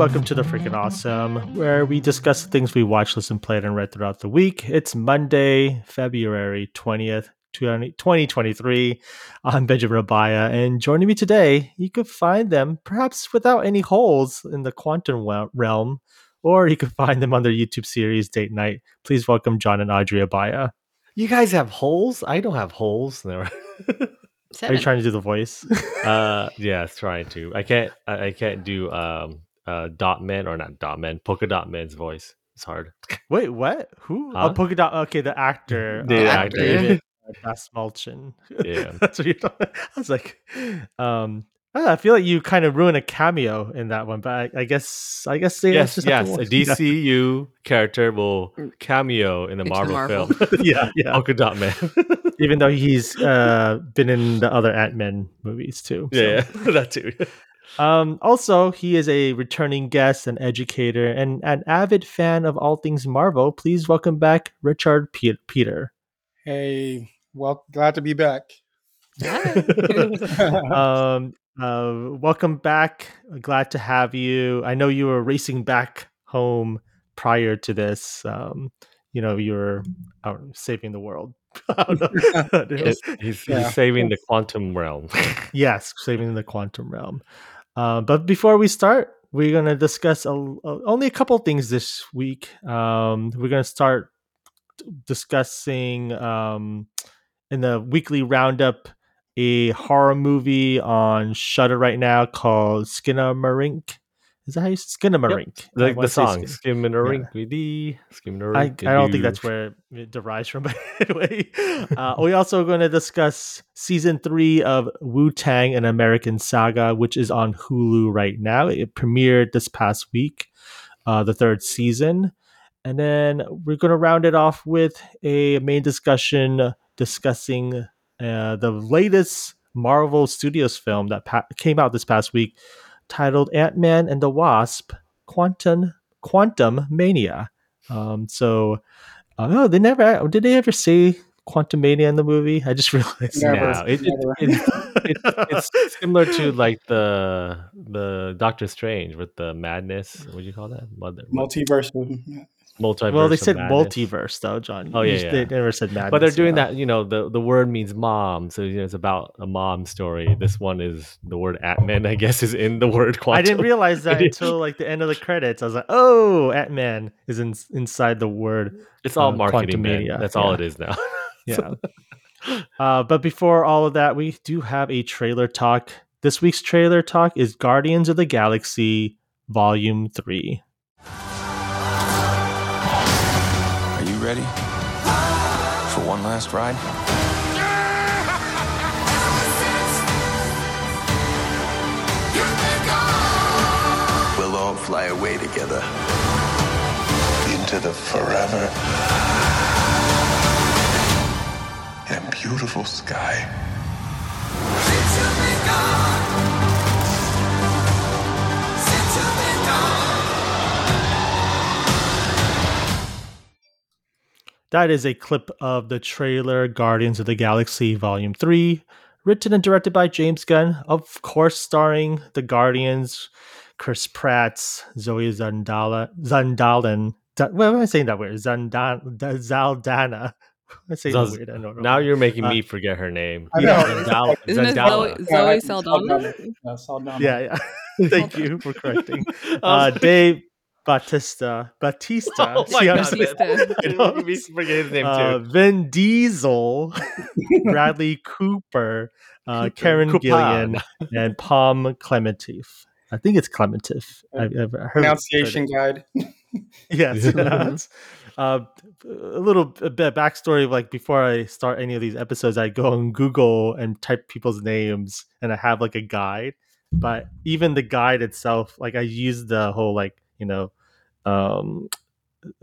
Hello and welcome to the Freaking Awesome, where we discuss the things we watched, listened, played, and read throughout the week. It's Monday, February 20th, 2023. I'm Benjamin Abaya, and joining me today, you could find them perhaps without any holes in the quantum realm, or you could find them on their YouTube series Date Night. Please welcome John and Audrey Abaya. You guys have holes? I don't have holes. No. Seven. Are you trying to do the voice? uh, yes, trying to. I can't. I, I can't do um uh dot man or not dot man polka dot man's voice. It's hard. Wait, what? Who? Huh? Oh, polka dot. Okay, the actor. The uh, actor. David Dastmalchian. Yeah, that's what you're talking. I was like, um, I feel like you kind of ruined a cameo in that one, but I, I guess I guess yes, yes, a DCU character will cameo in the Marvel, Marvel, film. yeah, yeah, Polka Dot Man. Even though he's uh, been in the other Ant Man movies too. So. Yeah, yeah, that too. Um, also, he is a returning guest, an educator, and an avid fan of all things Marvel. Please welcome back Richard P- Peter. Hey, well, glad to be back. um, uh, welcome back. Glad to have you. I know you were racing back home prior to this. Um, you know, you were out saving the world. he's, he's, yeah. he's, saving the quantum realm. yes, saving the quantum realm. Uh, but before we start, we're going to discuss a, a, only a couple things this week. Um, we're going to start discussing um, in the weekly roundup a horror movie on Shudder right now called Skinamarink. Is that how you Skinamarink? Yep. Like the, the song Skinamarink yeah. Skinamarink. I, I don't think that's where it derives from, but anyway. Uh, we also going to discuss season three of Wu Tang An American Saga, which is on Hulu right now. It premiered this past week, uh, the third season. And then we're going to round it off with a main discussion discussing uh, the latest Marvel Studios film that pa- came out this past week, titled Ant Man and the Wasp: Quantum Quantum Mania. Um, so, uh, oh, they never did they ever say Quantum Mania in the movie? I just realized. Never, no, it, it, it, it's similar to like the the Doctor Strange with the madness. What do you call that? Mother, multiverse multiverse. Well, they said multiverse though, John. Oh yeah, yeah, they never said madness. But they're doing that. You know, the the word means mom, so you know, it's about a mom story. This one is the word Ant Man, I guess is in the word quantum. I didn't realize that until like the end of the credits. I was like, oh, Ant Man is in, inside the word. It's all uh, marketing. Media. That's yeah. all it is now. yeah. Uh, but before all of that, we do have a trailer talk. This week's trailer talk is Guardians of the Galaxy Volume Three. Ready for one last ride? We'll all fly away together into the forever in a beautiful sky. That is a clip of the trailer Guardians of the Galaxy Volume 3, written and directed by James Gunn, of course, starring the Guardians, Chris Pratt's Zoe Zandala, Zandalen. Why am I saying that weird? Zandan, Zaldana. I say Zaz- weird. I don't know. Now you're making uh, me forget her name. I know. Zandala. Isn't it Zoe, Zoe Saldana? Yeah, Saldana. Yeah, yeah. Thank you for correcting. Uh, Dave Batista. Batista. Oh my god. Batista. I know. forget his name uh, too. Vin Diesel, Bradley Cooper, uh, Karen Gillan, and Pom Klementieff. I think it's Klementieff. I've, I've heard pronunciation guide. yes. uh, a little a bit backstory. Like before I start any of these episodes, I go on Google and type people's names, and I have like a guide. But even the guide itself, like I use the whole like you know, um,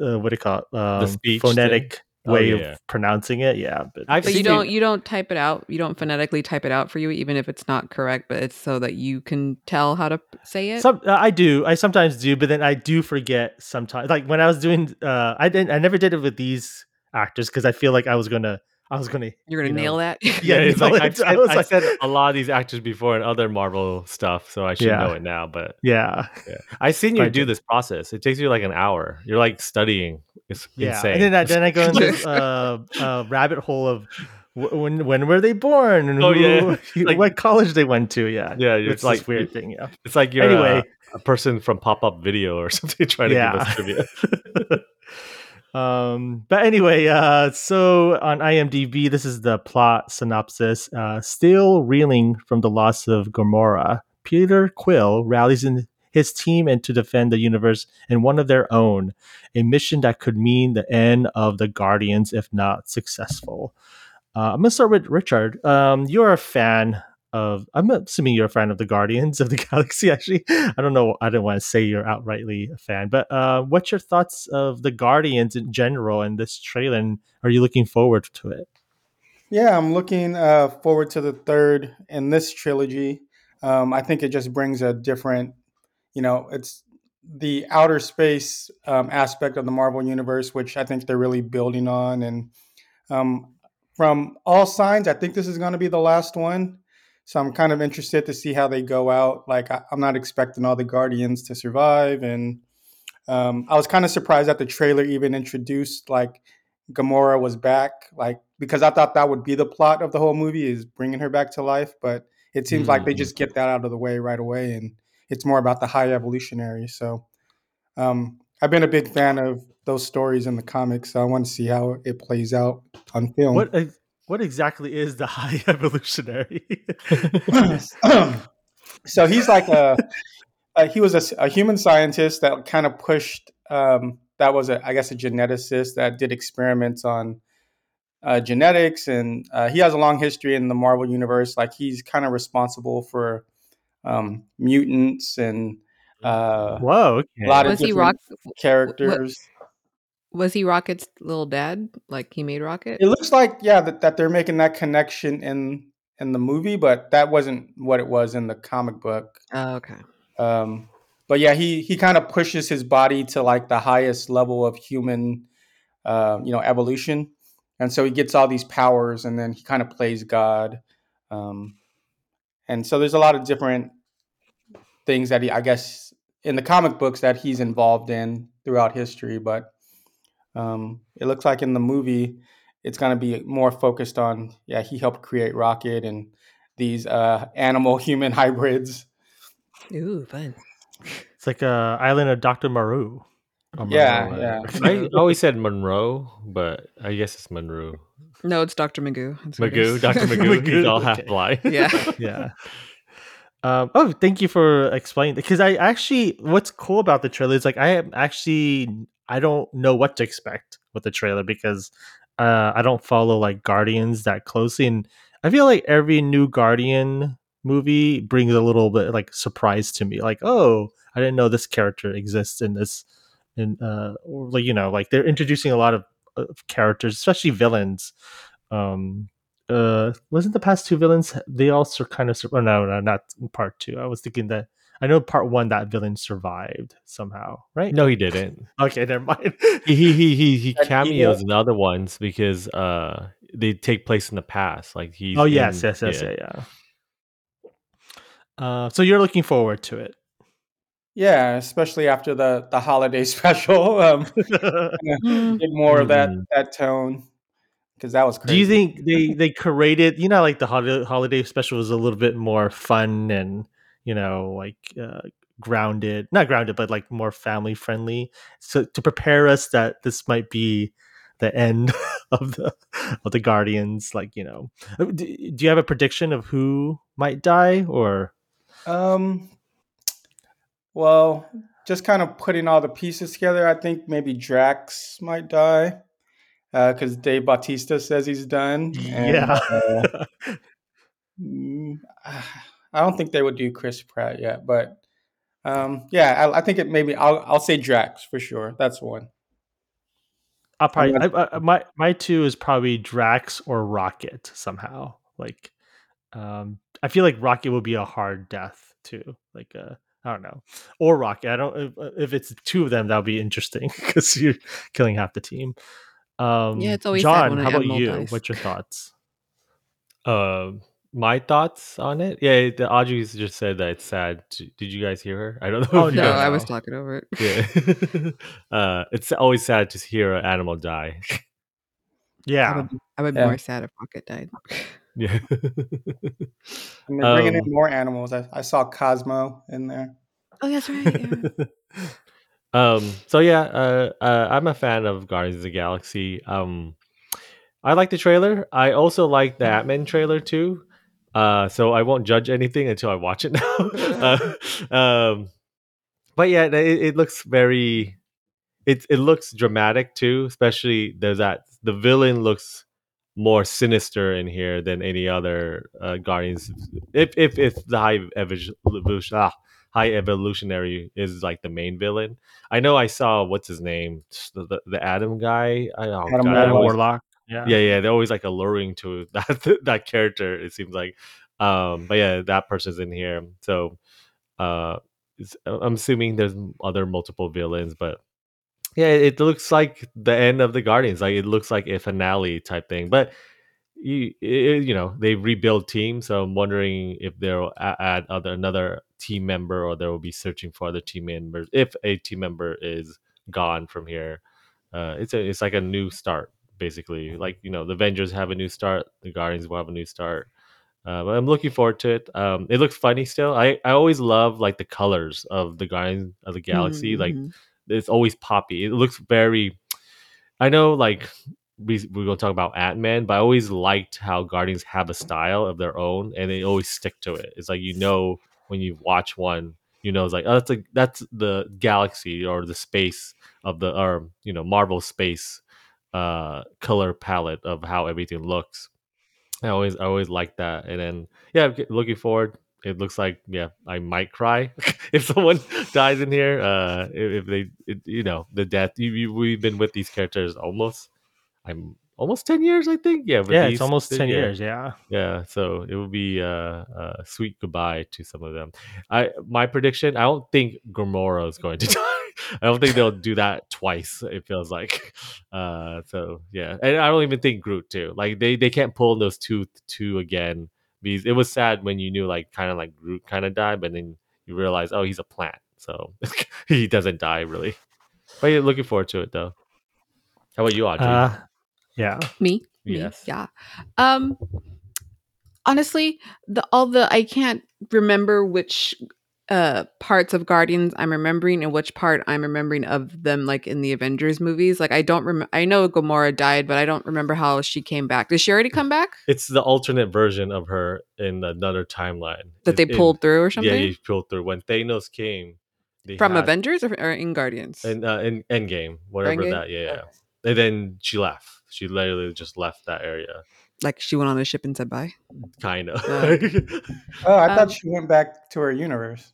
uh, what do you call it? Um, the speech phonetic thing? Oh, way oh, yeah. of pronouncing it. Yeah, but, but you don't you don't type it out. You don't phonetically type it out for you, even if it's not correct. But it's so that you can tell how to say it. Some, uh, I do. I sometimes do, but then I do forget sometimes. Like when I was doing, uh, I didn't. I never did it with these actors because I feel like I was gonna I was gonna. You're gonna you know, nail that. Yeah, Yeah, it's like I it. said, I was I like- said a lot of these actors before in other Marvel stuff, so I should Yeah. know it now. But Yeah, I've seen you Right. do this process. It takes you like an hour. You're like studying. It's yeah. insane. And then I, then I go into this uh, uh, rabbit hole of when when were they born and Oh, who, yeah. Like- what college they went to. Yeah, Yeah, it's it's like- weird thing. Yeah. it's like you're Anyway. a, a person from pop up video or something trying to Yeah. give us trivia. Um but anyway uh so on imdb this is the plot synopsis. Uh still reeling from the loss of Gamora peter quill rallies in his team and to defend the universe in one of their own a mission that could mean the end of the guardians if not successful. Uh, i'm gonna start with richard. Um you're a fan of i'm assuming you're a fan of the guardians of the galaxy actually i don't know i don't want to say you're outrightly a fan but uh what's your thoughts of the guardians in general and this trailer and are you looking forward to it Yeah, I'm looking uh, forward to the third in this trilogy. Um, I think it just brings a different, you know, it's the outer space um, aspect of the Marvel universe, which I think they're really building on. And um, from all signs, I think this is going to be the last one. So I'm kind of interested to see how they go out. Like, I, I'm not expecting all the Guardians to survive. And um, I was kind of surprised that the trailer even introduced like Gamora was back, like because I thought that would be the plot of the whole movie is bringing her back to life, but it seems like they Mm. just get that out of the way right away, and it's more about the high evolutionary. So, um, I've been a big fan of those stories in the comics, so I want to see how it plays out on film. what ex- what exactly is the high evolutionary so he's like a, a he was a human scientist that kind of pushed um, that was a I guess a geneticist that did experiments on uh, genetics and uh, he has a long history in the Marvel universe like he's kind of responsible for um, mutants and uh, whoa okay. a lot of Was he different Rock? characters. Was he Rocket's little dad? Like he made Rocket? It looks like yeah that, that they're making that connection in in the movie, but that wasn't what it was in the comic book. Oh, okay. Um, but yeah, he he kind of pushes his body to like the highest level of human, uh, you know, evolution, and so he gets all these powers, and then he kind of plays God, um, and so there's a lot of different things that he, I guess, in the comic books that he's involved in throughout history, but um, it looks like in the movie it's going to be more focused on yeah he helped create Rocket and these uh, animal human hybrids. Ooh, fun. it's like uh island of dr Moreau Or Yeah, yeah. I always said Monroe, but I guess it's Monroe. No, it's Dr. Magoo. That's Magoo. Dr. Magoo. He's all Magoo, half okay. blind. yeah. yeah. Um, oh, thank you for explaining because I actually what's cool about the trailer is like I am actually I don't know what to expect with the trailer because uh, I don't follow like Guardians that closely, and I feel like every new Guardian movie brings a little bit like surprise to me. Like, oh, I didn't know this character exists in this, in uh, or like you know, like they're introducing a lot of, of characters, especially villains. Um, uh wasn't the past two villains they also kind of oh, no no not in part two i was thinking that i know part one that villain survived somehow right No, he didn't. okay never mind He he he he, he he cameos in other ones because uh they take place in the past. Like he. oh yes in- yes yes yeah yeah uh so you're looking forward to it Yeah, especially after the the holiday special, um, get more of that Mhm. that tone because that was crazy. do you think they they created you know like the holiday, holiday special was a little bit more fun and you know like uh grounded not grounded but like more family friendly so to prepare us that this might be the end of the of the guardians like you know Uh, do, do you have a prediction of who might die or Um, well, just kind of putting all the pieces together, I think maybe Drax might die because Dave Bautista says he's done. and, yeah uh, mm, I don't think they would do Chris Pratt yet, but um, yeah, I, I think it maybe I'll I'll say Drax for sure. That's one. i'll probably I'm I, I, my my two is probably drax or rocket somehow like um i feel like rocket will be a hard death too like uh i don't know or rocket i don't if, if it's two of them that'll be interesting because you're killing half the team Um, Yeah, it's always sad John. when How about animal you? dies. What's your thoughts? Uh, my thoughts on it? Yeah, the Audrey's just said that it's sad. to- Did you guys hear her? I don't know. Oh, if No, Yeah. guys- I was talking over it. Yeah. uh, it's always sad to hear an animal die. I Yeah. would, I would be Yeah. more sad if Rocket died. yeah. And they're bringing Um, in more animals. I, I saw Cosmo in there. Oh, that's right. Yeah. um. So yeah, uh, uh, I'm a fan of Guardians of the Galaxy. Um, I like the trailer. I also like the Ant Man trailer too. Uh, so I won't judge anything until I watch it now. uh, um, but yeah, it, it looks very. It it looks dramatic too. Especially there's that the villain looks more sinister in here than any other uh, Guardians. If if if the high evolution, ah, high evolutionary is like the main villain. I know I saw what's his name, the the, the Adam guy. I oh, Adam God, Adam Warlock. Yeah. yeah yeah they're always like alluring to that that character it seems like. Um but yeah that person's in here so uh it's, i'm assuming there's other multiple villains but yeah it looks like the end of the guardians like it looks like a finale type thing but you it, you know they rebuild teams so i'm wondering if they'll add other another team member or they will be searching for other team members if a team member is gone from here. Uh it's a it's like a new start basically like you know the avengers have a new start the guardians will have a new start uh, but i'm looking forward to it um it looks funny still i i always love like the colors of the guardians of the galaxy like Mhm. it's always poppy. It looks very. I know, like we we're gonna talk about Ant Man, but I always liked how Guardians have a style of their own, and they always stick to it. It's like you know when you watch one, you know it's like oh, that's like that's the galaxy or the space of the or you know Marvel space uh color palette of how everything looks. I always I always like that, and then yeah, looking forward. It looks like yeah, I might cry if someone dies in here. Uh, if, if they, it, you know, the death. You, you, we've been with these characters almost. I'm almost ten years, I think. Yeah, Yeah, these- it's almost ten yeah. years. Yeah. Yeah, so it will be uh, a sweet goodbye to some of them. I my prediction. I don't think Gamora is going to die. I don't think they'll do that twice. It feels like. Uh, so yeah, and I don't even think Groot too. Like they they can't pull those two two again. Because it was sad when you knew like kind of like Groot kind of died, but then you realize oh he's a plant, so he doesn't die really. But yeah, looking forward to it though. How about you, Audrey? Uh, yeah. Me? Me? Yes. Yeah. Um honestly, the all the I can't remember which uh parts of Guardians I'm remembering and which part I'm remembering of them like in the Avengers movies. Like I don't remember I know Gamora died, but I don't remember how she came back. Did she already come back? it's the alternate version of her in another timeline That they It- it- pulled through or something? Yeah, you pulled through when Thanos came. They From had- Avengers or, or in Guardians? in uh, in Endgame, whatever Endgame? that. Yeah, yeah. And then she left. She literally just left that area, like she went on a ship and said bye. kind of. Yeah. Oh, I Um, thought she went back to her universe.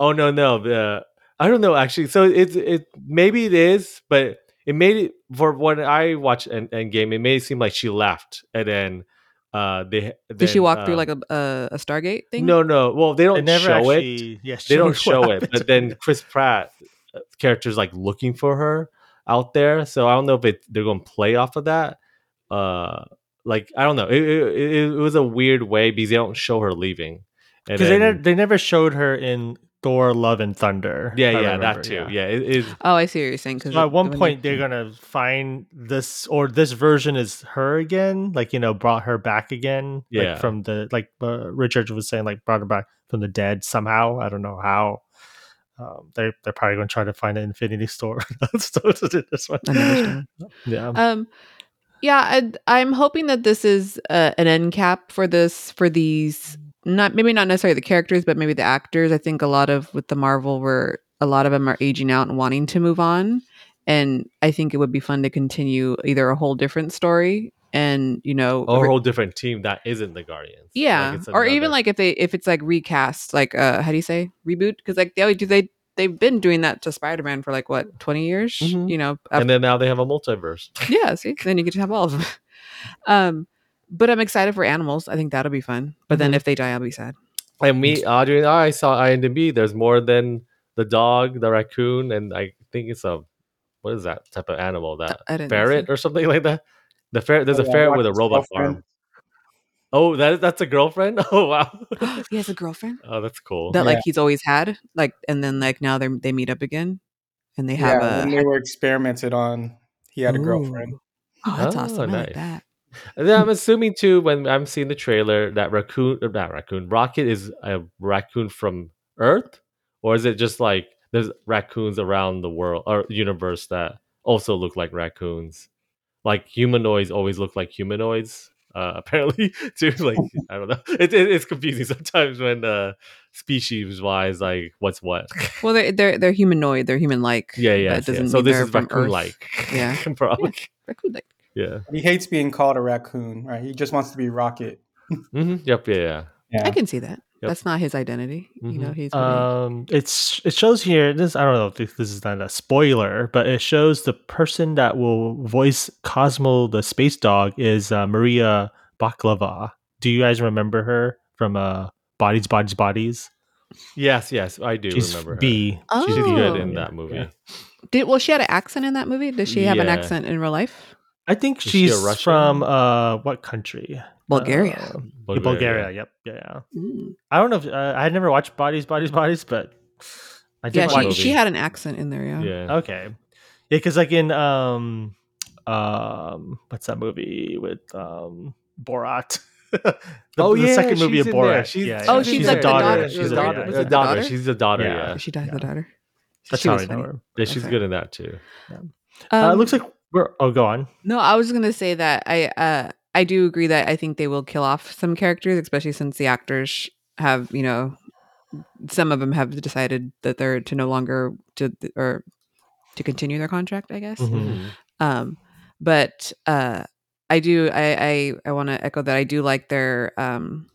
Oh no, no. Uh, I don't know actually. So it's it maybe it is, but it made it for when I watched End, Endgame. It made it seem like she left, and then uh they Did she then, walk through uh, like a, a a Stargate thing? No, no. Well, they They don't never show it. actually. Yeah, they don't show it but then chris pratt uh, character's like looking for her out there so i don't know if it, they're going to play off of that uh like i don't know it, it, it, it was a weird way because they don't show her leaving because they, ne- they never showed her in Thor: Love and Thunder. yeah I yeah remember, that too yeah, it is Oh, I see what you're saying. Because So at one point they're gonna find this, or this version is her again, like you know, brought her back again, Yeah. like from the like uh, Richard was saying, like brought her back from the dead somehow. I don't know how. Um, they they're probably gonna try to find an Infinity Store. so to do this one, yeah. Um, yeah, I'd, I'm hoping that this is uh, an end cap for this for these not maybe not necessarily the characters, but maybe the actors. I think a lot of with the Marvel, where a lot of them are aging out and wanting to move on, and I think it would be fun to continue either a whole different story and you know or a whole different team that isn't the guardians. Yeah. it's or even like if they if it's like recast like uh how do you say? Reboot? Because like they always do they they've been doing that to spider-man for like what 20 years? Mhm. you know and then now they have a multiverse. Yeah see? Then you get to have all of them um but i'm excited for animals i think that'll be fun but then Mhm. if they die i'll be sad and me audrey and i saw imdb there's more than the dog the raccoon and i think it's a what is that type of animal? That I didn't ferret see. or something like that. The ferret. There's Oh, a yeah, ferret with a robot girlfriend. farm. Oh, that that's a girlfriend. Oh wow. he has a girlfriend oh, that's cool. that like he's always had, like, and then like now they they meet up again, and they have yeah, a. when they were experimented on, he had a girlfriend. Oh, that's Oh, awesome! I like that. And then I'm assuming too when I'm seeing the trailer that raccoon, or not raccoon, Rocket is a raccoon from Earth, or is it just like there's raccoons around the world or universe that also look like raccoons? Like humanoids always look like humanoids. Uh, apparently, too. Like I don't know. It, it, it's confusing sometimes when uh, species wise, like what's what. Well, they're they're they're humanoid. They're human like. yeah, yeah. But it doesn't So this is raccoon like. Yeah. probably. Raccoon like. Yeah. He hates being called a raccoon, right? He just wants to be Rocket. hmm Yep. Yeah. Yeah. Yeah. I can see that. Yep. That's not his identity. You know, Mhm. he's. really- Um, it's it shows here. This I don't know if this, this is not a spoiler, but it shows the person that will voice Cosmo the space dog is uh, Maria Bakalova. Do you guys remember her from uh Bodies, Bodies, Bodies? Yes. Yes. I do She's remember her. B. She's Oh. good in Yeah, that movie. yeah. Did well she had an accent in that movie? Does she have an accent in real life? I think Is she's Russian? from uh what country? Bulgaria. Uh, Bulgaria. Bulgaria. Yep. Yeah. Mm. I don't know if uh, I had never watched Bodies, Bodies, Bodies, but I did Yeah, watch. she, she had an accent in there. Yeah. Yeah. Okay. Yeah, because like in um um what's that movie with um Borat? the, oh the yeah, second movie of she's in there. Borat. She's, yeah, Oh, yeah. she's a like the daughter. daughter- She's She's a a daughter. Was yeah. A the daughter. daughter? She's a daughter. Yeah. Yeah. She dies Yeah. the daughter. That's She how was I know her. Yeah, she's Okay. good in that too. uh, it Um, looks like we're. Oh, go on. No, I was gonna say that I uh I do agree that I think they will kill off some characters, especially since the actors have you know some of them have decided that they're to no longer to or to continue their contract. I guess. Mhm. Um, but uh, I do I I, I want to echo that I do like their um.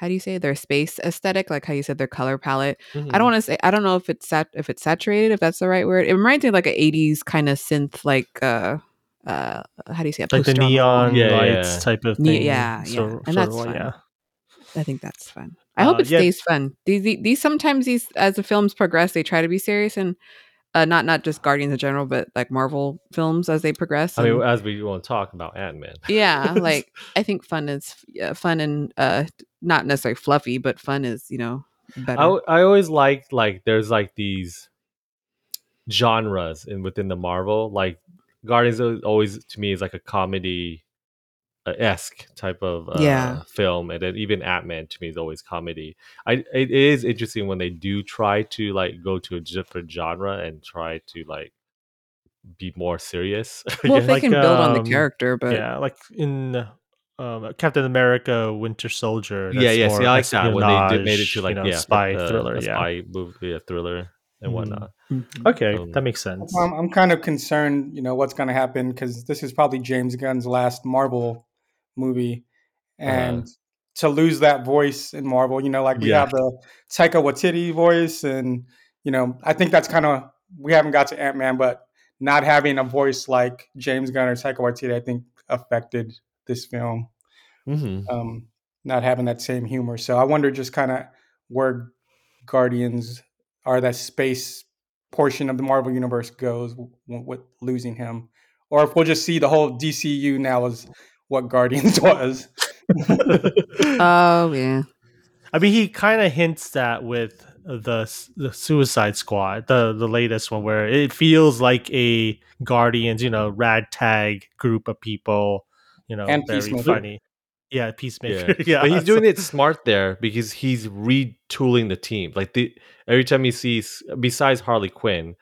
How do you say their space aesthetic? Like how you said their color palette. I Mm-hmm. don't want to say I don't know if it's sat if it's saturated if that's the right word. It reminds me of like an '80s kind of synth like uh uh how do you say it? Like the neon Yeah, lights yeah. type of Ne- thing. yeah, So- yeah. And that's of fun. yeah. I think that's fun. I hope Uh, it yeah. stays fun. These, these these sometimes these as the films progress, they try to be serious and uh, not not just Guardians in general, but like Marvel films as they progress. I mean, as we want to talk about Ant Man. yeah, like I think fun is uh, fun and uh not necessarily fluffy, but fun is you know better. I, I always liked like there's like these genres in within the Marvel. Like Guardians always to me is like a comedy esque type of uh, Yeah. film, and then even Ant Man to me is always comedy. I it is interesting when they do try to like go to a different genre and try to like be more serious. I well, if they like, can build on the um, character, but yeah, like in um, Captain America: Winter Soldier. yeah, that's yeah. See, more I like that when they did, made it to like you know, yeah, spy uh, thriller. a yeah, spy movie, yeah, thriller and Mhm. whatnot. okay, Um, that makes sense. I'm, I'm kind of concerned, you know, what's going to happen because this is probably James Gunn's last Marvel movie, and to lose that voice in Marvel, you know, like we Yeah. have the Taika Waititi voice, and you know, I think that's kind of we haven't got to Ant Man, but not having a voice like James Gunn or Taika Waititi, I think affected this film. hmm Um, not having that same humor, so I wonder just kind of where Guardians are that space portion of the Marvel universe goes with losing him, or if we'll just see the whole DCU now as what Guardians was. oh yeah, I mean, he kind of hints that with the the Suicide Squad, the the latest one, where it feels like a Guardians, you know, ragtag group of people, you know, And very funny. Yeah, Yeah. Peacemaker. Yeah, but he's doing it smart there because he's retooling the team. Like the every time he sees, besides Harley Quinn,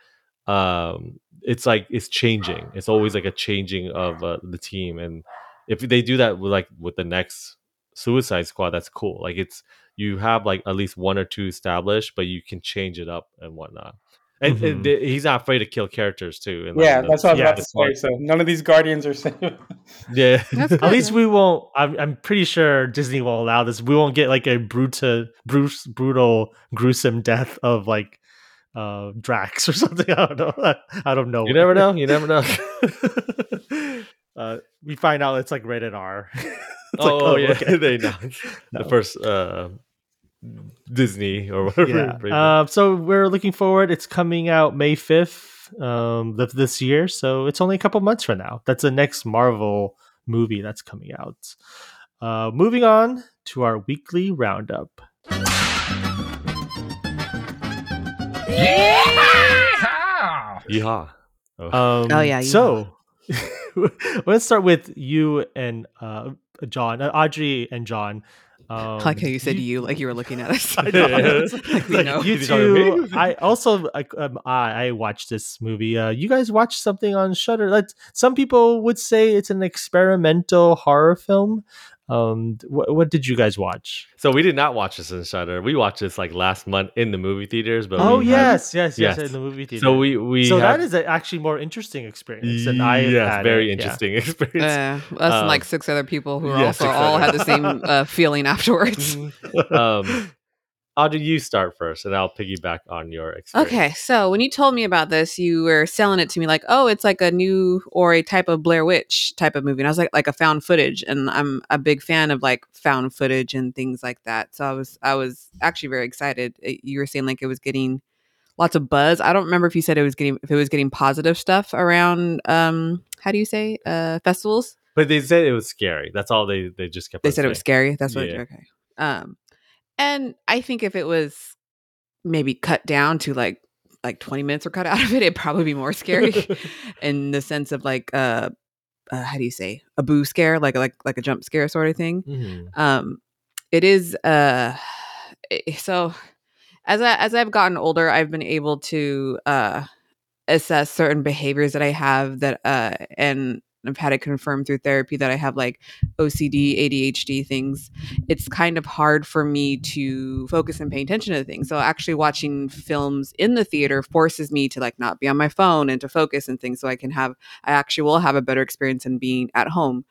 um, it's like it's changing. It's always like a changing of uh, the team, and if they do that with like with the next Suicide Squad, that's cool. Like it's you have like at least one or two established, but you can change it up and whatnot. And, and Mhm. th- he's not afraid to kill characters too. in, like, yeah, the- that's what I was yeah, about to say. So none of these Guardians are safe. Yeah, That's At good. least we won't. I'm, I'm pretty sure Disney won't allow this. We won't get like a brutal, Bruce, brutal, gruesome death of like uh Drax or something. I don't know. I don't know. you never know. You never know. Uh, we find out it's like rated R. It's oh, like, yeah, okay. they announced No. the first uh, Disney or whatever. yeah. Raven. Um, so we're looking forward. It's coming out May fifth. um, of this year, so it's only a couple months from now. That's the next Marvel movie that's coming out. Uh, moving on to our weekly roundup. Yeehaw. Oh. Um, Oh, yeah, So let's start with you and uh, John, uh, Audrey and John. Um, I like how you said to you, like you were looking at us. I know. Like Like, know. you He's two. I also like um, I I watched this movie. Uh, you guys watched something on Shudder. Like some people would say it's an experimental horror film. Um, what, what did you guys watch? So we did not watch this in Shudder. We watched this like last month in the movie theaters. But Oh we had- yes, yes, yes, yes. in the movie theater. So we we so had- that is a actually more interesting experience than I have yes, had very it, yeah. interesting experience. Uh, us and like Um, six other people who are yeah, also all other- had the same uh, feeling afterwards. um, Audrey, you start first, and I'll piggyback on your experience. Okay, so when you told me about this, you were selling it to me like, oh, it's like a new or a type of Blair Witch type of movie. And I was like, like a found footage, and I'm a big fan of like found footage and things like that. So I was, I was actually very excited. It- you were saying like it was getting lots of buzz. I don't remember if you said it was getting if it was getting positive stuff around. Um, how do you say uh festivals? But they said it was scary. That's all they they just kept. They said it was scary. That's what. Yeah. Okay. Um, and I think if it was maybe cut down to like like twenty minutes or cut out of it, it'd probably be more scary in the sense of like uh, uh how do you say a boo scare, like like like a jump scare sort of thing. Mhm. Um, it is uh, eh, so as I as I've gotten older, I've been able to uh assess certain behaviors that I have that uh and I've had it confirmed through therapy that I have like OCD, ADHD things. It's kind of hard for me to focus and pay attention to things. So actually watching films in the theater forces me to like not be on my phone and to focus and things so I can have I actually will have a better experience than being at home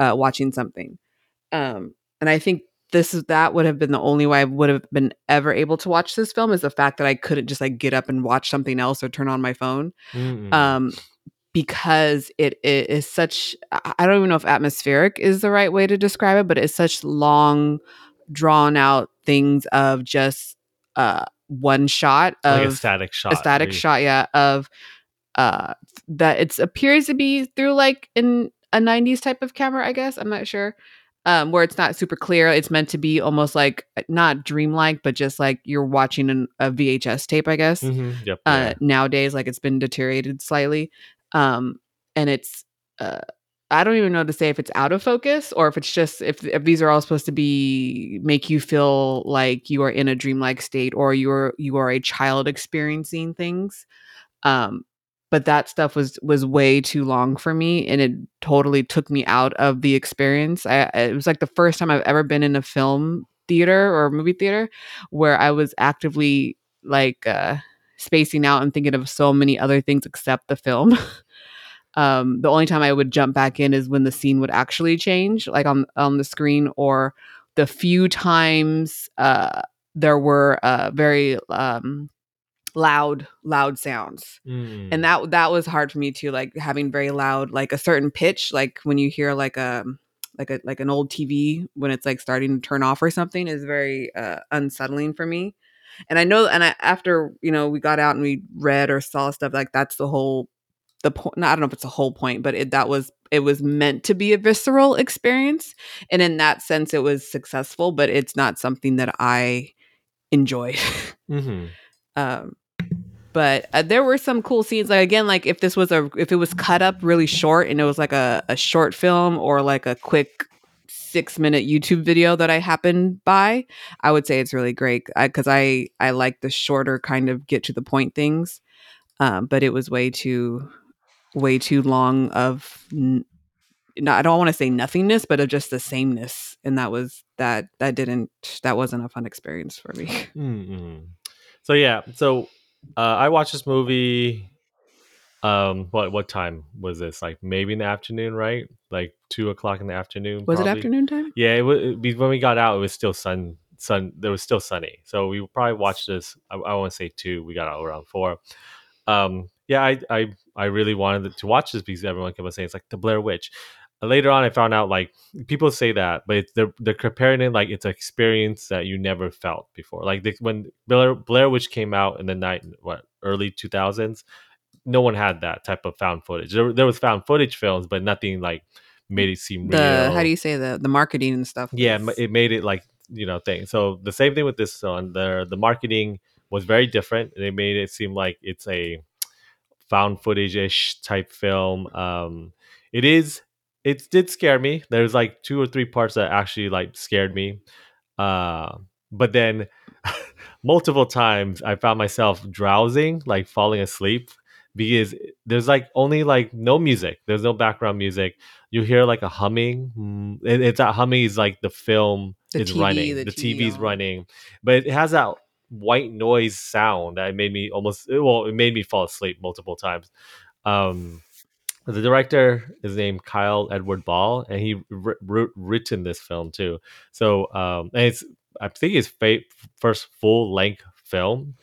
uh watching something. Um and I think this is that would have been the only way I would have been ever able to watch this film is the fact that I couldn't just like get up and watch something else or turn on my phone Mm-mm. um because it, it is such I don't even know if atmospheric is the right way to describe it but it's such long drawn out things of just uh one shot of like a static shot. a static you- shot yeah of uh that it appears to be through like in a 90s type of camera i guess i'm not sure um where it's not super clear it's meant to be almost like not dreamlike but just like you're watching an, a vhs tape i guess Mhm, Yep. uh yeah. nowadays like it's been deteriorated slightly um and it's uh I don't even know to say if it's out of focus or if it's just if, if these are all supposed to be make you feel like you are in a dreamlike state or you're you are a child experiencing things. Um but that stuff was was way too long for me and it totally took me out of the experience. I it was like the first time I've ever been in a film theater or movie theater where I was actively like uh spacing out and thinking of so many other things except the film. um, the only time I would jump back in is when the scene would actually change, like on on the screen, or the few times uh, there were uh, very um, loud loud sounds Mm-mm. and that that was hard for me too like having very loud like a certain pitch like when you hear like a like a like an old tv when it's like starting to turn off or something is very uh, unsettling for me and i know and I, after you know we got out and we read or saw stuff like that's the whole the point i don't know if it's the whole point but it that was it was meant to be a visceral experience and in that sense it was successful but it's not something that i enjoyed Mhm. um but uh, there were some cool scenes like again like if this was a if it was cut up really short and it was like a, a short film or like a quick six minute youtube video that i happened by i would say it's really great because I, I like the shorter kind of get to the point things um but it was way too way too long of n- no, I don't want to say nothingness, but of just the sameness, and that was that that didn't that wasn't a fun experience for me. Mm-mm. So yeah, so uh, I watched this movie. Um, what what time was this? Like maybe in the afternoon, right? Like two o'clock in the afternoon. Was it afternoon time? Yeah, it was when we got out. It was still sun. Sun. There was still sunny, so we probably watched this. I, I want to say two. We got out around four. Um, yeah, I I I really wanted to watch this because everyone kept on saying it's like the Blair Witch. Later on, I found out like people say that, but they're they're comparing it like it's an experience that you never felt before. Like they, when Blair Blair Witch came out in the night, what early two thousands, no one had that type of found footage. There, there was found footage films, but nothing like made it seem the real. how do you say the the marketing and stuff? yeah was- it made it like you know thing so the same thing with this one the the marketing was very different they made it seem like it's a found footage-ish type film um it is it did scare me there's like two or three parts that actually like scared me uh but then multiple times i found myself drowsing like falling asleep because there's like only like no music there's no background music you hear like a humming mm, and it's that humming is like the film The is TV, running the the, TV tv's on. running but it has that white noise sound that made me almost well it made me fall asleep multiple times um the director is named Kyle Edward Ball, and he wr- wr- written this film too. So, um, and it's I think his fa- first full length film.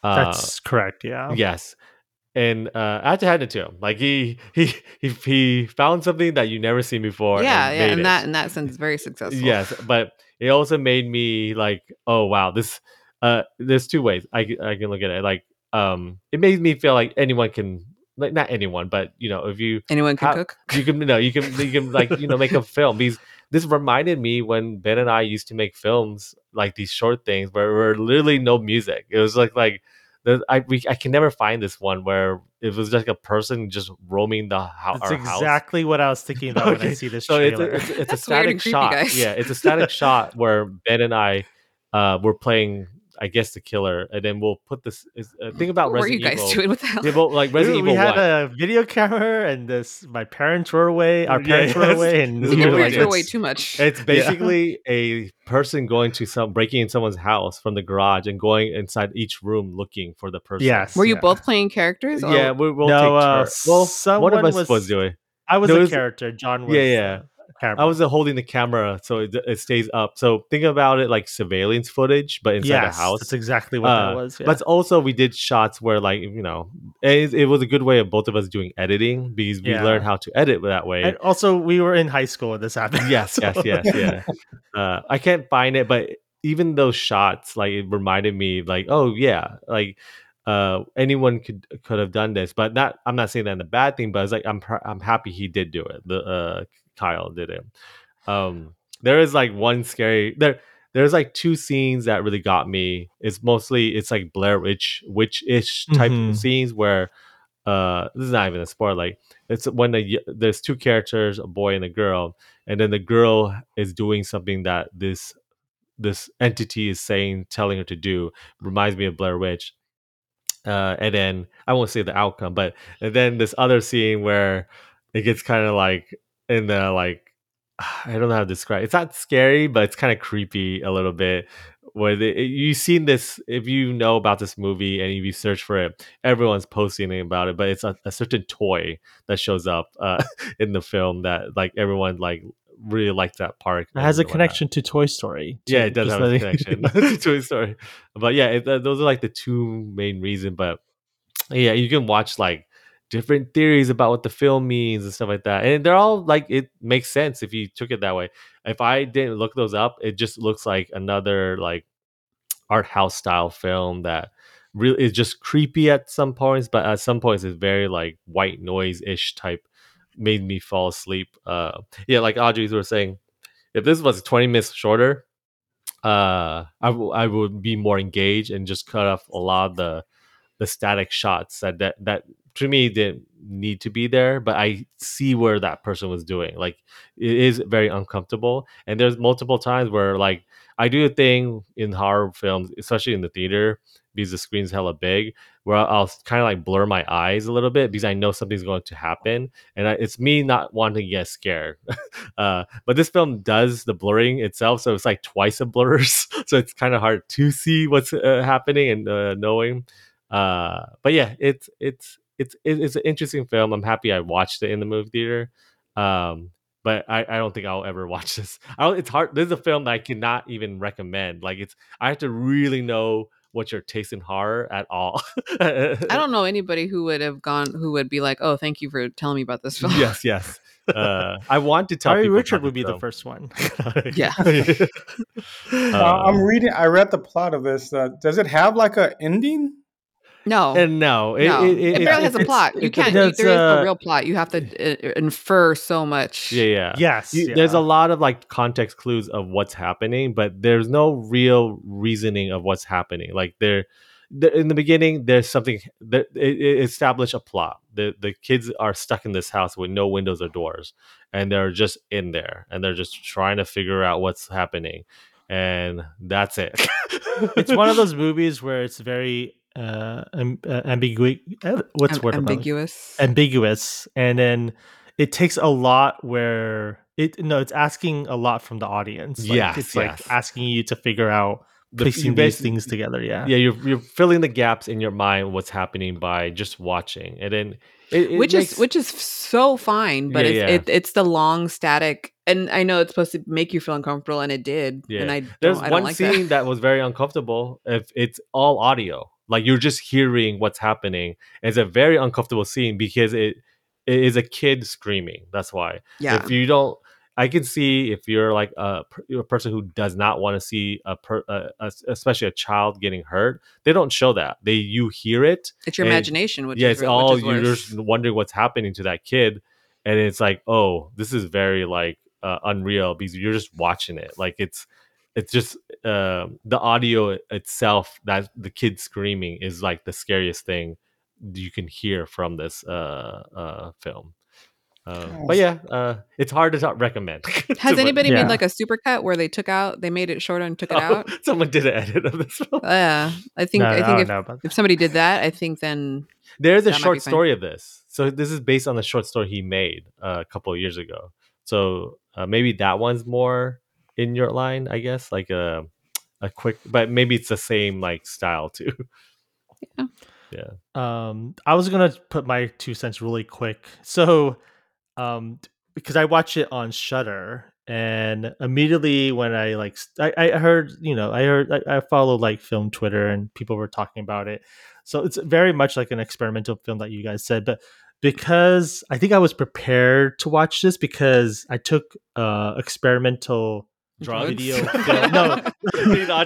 Uh, That's correct. Yeah. yes, and uh, I had to hand it to him. Like he he he he found something that you never seen before. yeah, and yeah, and it. that in that sense, very successful. Yes, but it also made me like, oh wow, this. Uh, there's two ways I I can look at it. Like, um, it made me feel like anyone can, like not anyone, but you know, if you anyone can How- cook. you can no, you can you can like you know make a film. These this reminded me when Ben and I used to make films like these short things where were literally no music. It was like like. The, I we, I can never find this one where it was just like a person just roaming the house. That's exactly what I was thinking about when I Okay, see this So it's trailer. a, it's, a- it's a That's weird and static creepy, shot. guys. Yeah, it's a static shot where Ben and I uh, were playing, I guess, the killer, and then we'll put this. Is, uh, think about What were you guys Evil. doing with the hell? Yeah, well, like we, Resident we Evil had 1. a video camera, and this my parents were away. Our Yeah, parents were away, and we were like, away too much. It's basically a person going to some breaking in someone's house from the garage and going inside each room looking for the person. Yes. Were you yeah. both playing characters? or- Yeah, we, we'll No, take uh, turns. Well, one someone of us was- was doing. I was There a was- character. John was. Yeah, yeah. Camera. I was uh, holding the camera so it, it stays up. So think about it like surveillance footage, but inside yes, a house. That's exactly what Uh, that was. Yeah. But also, we did shots where, like, you know, it, it was a good way of both of us doing editing because we Yeah. learned how to edit that way. and also, we were in high school when this happened. yes, yes, so- yes, yeah. Uh, I can't find it, but even those shots, like, it reminded me, like, oh yeah, like, uh, anyone could could have done this, but not. I'm not saying that in a bad thing, but it's like I'm pr- I'm happy he did do it. The uh, Kyle did it. Um, there is like one scary there. There's like two scenes that really got me. It's mostly it's like Blair Witch witch ish type Mhm. of scenes where uh this is not even a spoiler like it's when the there's two characters a boy and a girl and then the girl is doing something that this this entity is saying telling her to do reminds me of blair witch uh and then i won't say the outcome but and then this other scene where it gets kind of like in the like i don't know how to describe it. it's not scary but it's kind of creepy a little bit where they, you've seen this if you know about this movie and if you search for it everyone's posting about it but it's a, a certain toy that shows up uh, in the film that like everyone like really liked that part It has a connection to Toy Story. yeah it does have a connection to Toy Story but yeah it, uh, those are like the two main reasons but yeah you can watch like different theories about what the film means and stuff like that. And they're all like it makes sense if you took it that way. If i didn't look those up it just looks like another like art house style film that really is just creepy at some points but at some points it's very like white noise ish type made me fall asleep uh yeah like audrey was saying if this was 20 minutes shorter uh I w- I would be more engaged and just cut off a lot of the the static shots that that, that to me didn't need to be there but i see where that person was doing. Like it is very uncomfortable and there's multiple times where like i do a thing in horror films especially in the theater because the screen's hella big where i'll, kind of like blur my eyes a little bit because i know something's going to happen and I, it's me not wanting to get scared. Uh, but this film does the blurring itself so it's like twice a blurs so it's kind of hard to see what's uh, happening and uh, knowing. Uh but yeah it's it's it's it's an interesting film i'm happy i watched it in the movie theater um but I, I don't think I'll ever watch this. I don't, it's hard. This is a film that I cannot even recommend. Like it's, I have to really know what your taste in horror at all. I don't know anybody who would have gone who would be like, "Oh, thank you for telling me about this film." yes, yes. Uh, I want to tell Sorry, people Richard would be this the first one. Yeah. Uh, I'm reading. I read the plot of this. Uh, does it have like a ending? No. And no, it, no. it, It, it- barely has a plot. You it's- can't. You, it's, there is no uh, real plot. You have to uh, infer so much. Yeah, yeah. Yes, You- yeah. There's a lot of like context clues of what's happening, but there's no real reasoning of what's happening. Like there, there in the beginning, there's something that it, it established a plot. The the kids are stuck in this house with no windows or doors, and they're just in there, and they're just trying to figure out what's happening, and that's it. it's one of those movies where it's very uh, am- uh ambiguous. What's Am- word? I'm ambiguous. ambiguous and then it takes a lot where it no it's asking a lot from the audience like, Yes, it's yes. like asking you to figure out The- you piecing these things together yeah yeah, you're you're filling the gaps in your mind what's happening by just watching, and then it, it which makes- is which is so fine, but Yeah, it's yeah. It, it's the long static, and I know it's supposed to make you feel uncomfortable, and it did. Yeah. And I There's don't, I don't one like scene that. that. was very uncomfortable. If it's all audio, like you're just hearing what's happening. It's a very uncomfortable scene because it it is a kid screaming. That's why. Yeah, If you don't, I can see if you're like a, a person who does not want to see a, per, a, a especially a child getting hurt. They don't show that. They you hear it. it's your and- imagination, which yeah, is it's all which you're just wondering what's happening to that kid, and it's like, oh, this is very like uh, unreal because you're just watching it. Like it's it's just uh, the audio itself that the kid screaming is like the scariest thing you can hear from this uh, uh, film. Uh, but yeah, uh, it's hard to not recommend. Has anybody yeah. made like a supercut where they took out, they made it shorter and took it Oh, out? Someone did an edit of this film. Yeah, I think No, I think don't if, know if somebody did that, I think then There's a short story of this. So this is based on the short story he made uh, a couple of years ago. So uh, maybe that one's more in your line, I guess, like a a quick, but maybe it's the same like style too. Yeah. Yeah. Um i was gonna put my two cents really quick so um because i watch it on Shudder and immediately when i like i, I heard you know i heard I, I followed like film twitter and people were talking about it so it's very much like an experimental film that you guys said but because i think i was prepared to watch this because i took uh experimental Drugs? video film. no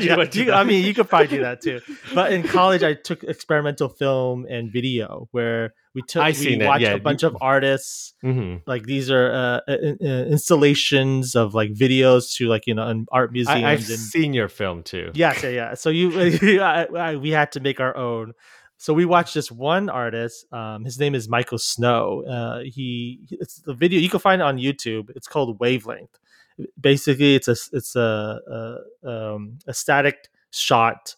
Yeah, you- I mean, you could probably do that too. But in college, I took experimental film and video, where we took I we watched yeah. a bunch of artists. Mhm. Like these are uh, uh, uh, installations of like videos to like you know an art museum. I, I've and seen your film too. Yes, yeah, yeah. So you, I, I, we had to make our own. So we watched this one artist. Um, his name is Michael Snow. Uh, he, it's the video you can find it on YouTube. It's called Wavelength. Basically, it's a, it's a, a, um, a static shot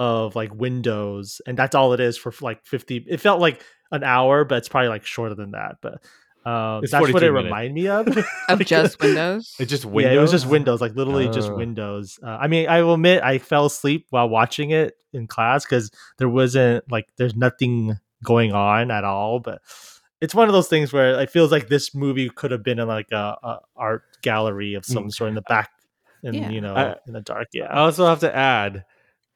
of like windows, and that's all it is for like fifty. It felt like an hour, but it's probably like shorter than that. But um, It's that's what it minutes. reminded me of. of Like, just Windows. It's just windows. yeah, it was just Windows, like literally just Oh. Windows. Uh, I mean, I will admit I fell asleep while watching it in class because there wasn't like there's nothing going on at all. But it's one of those things where it feels like this movie could have been in like a, a art gallery of some Mm. sort in the back, and Yeah. you know, I- in the dark. Yeah i also have to add,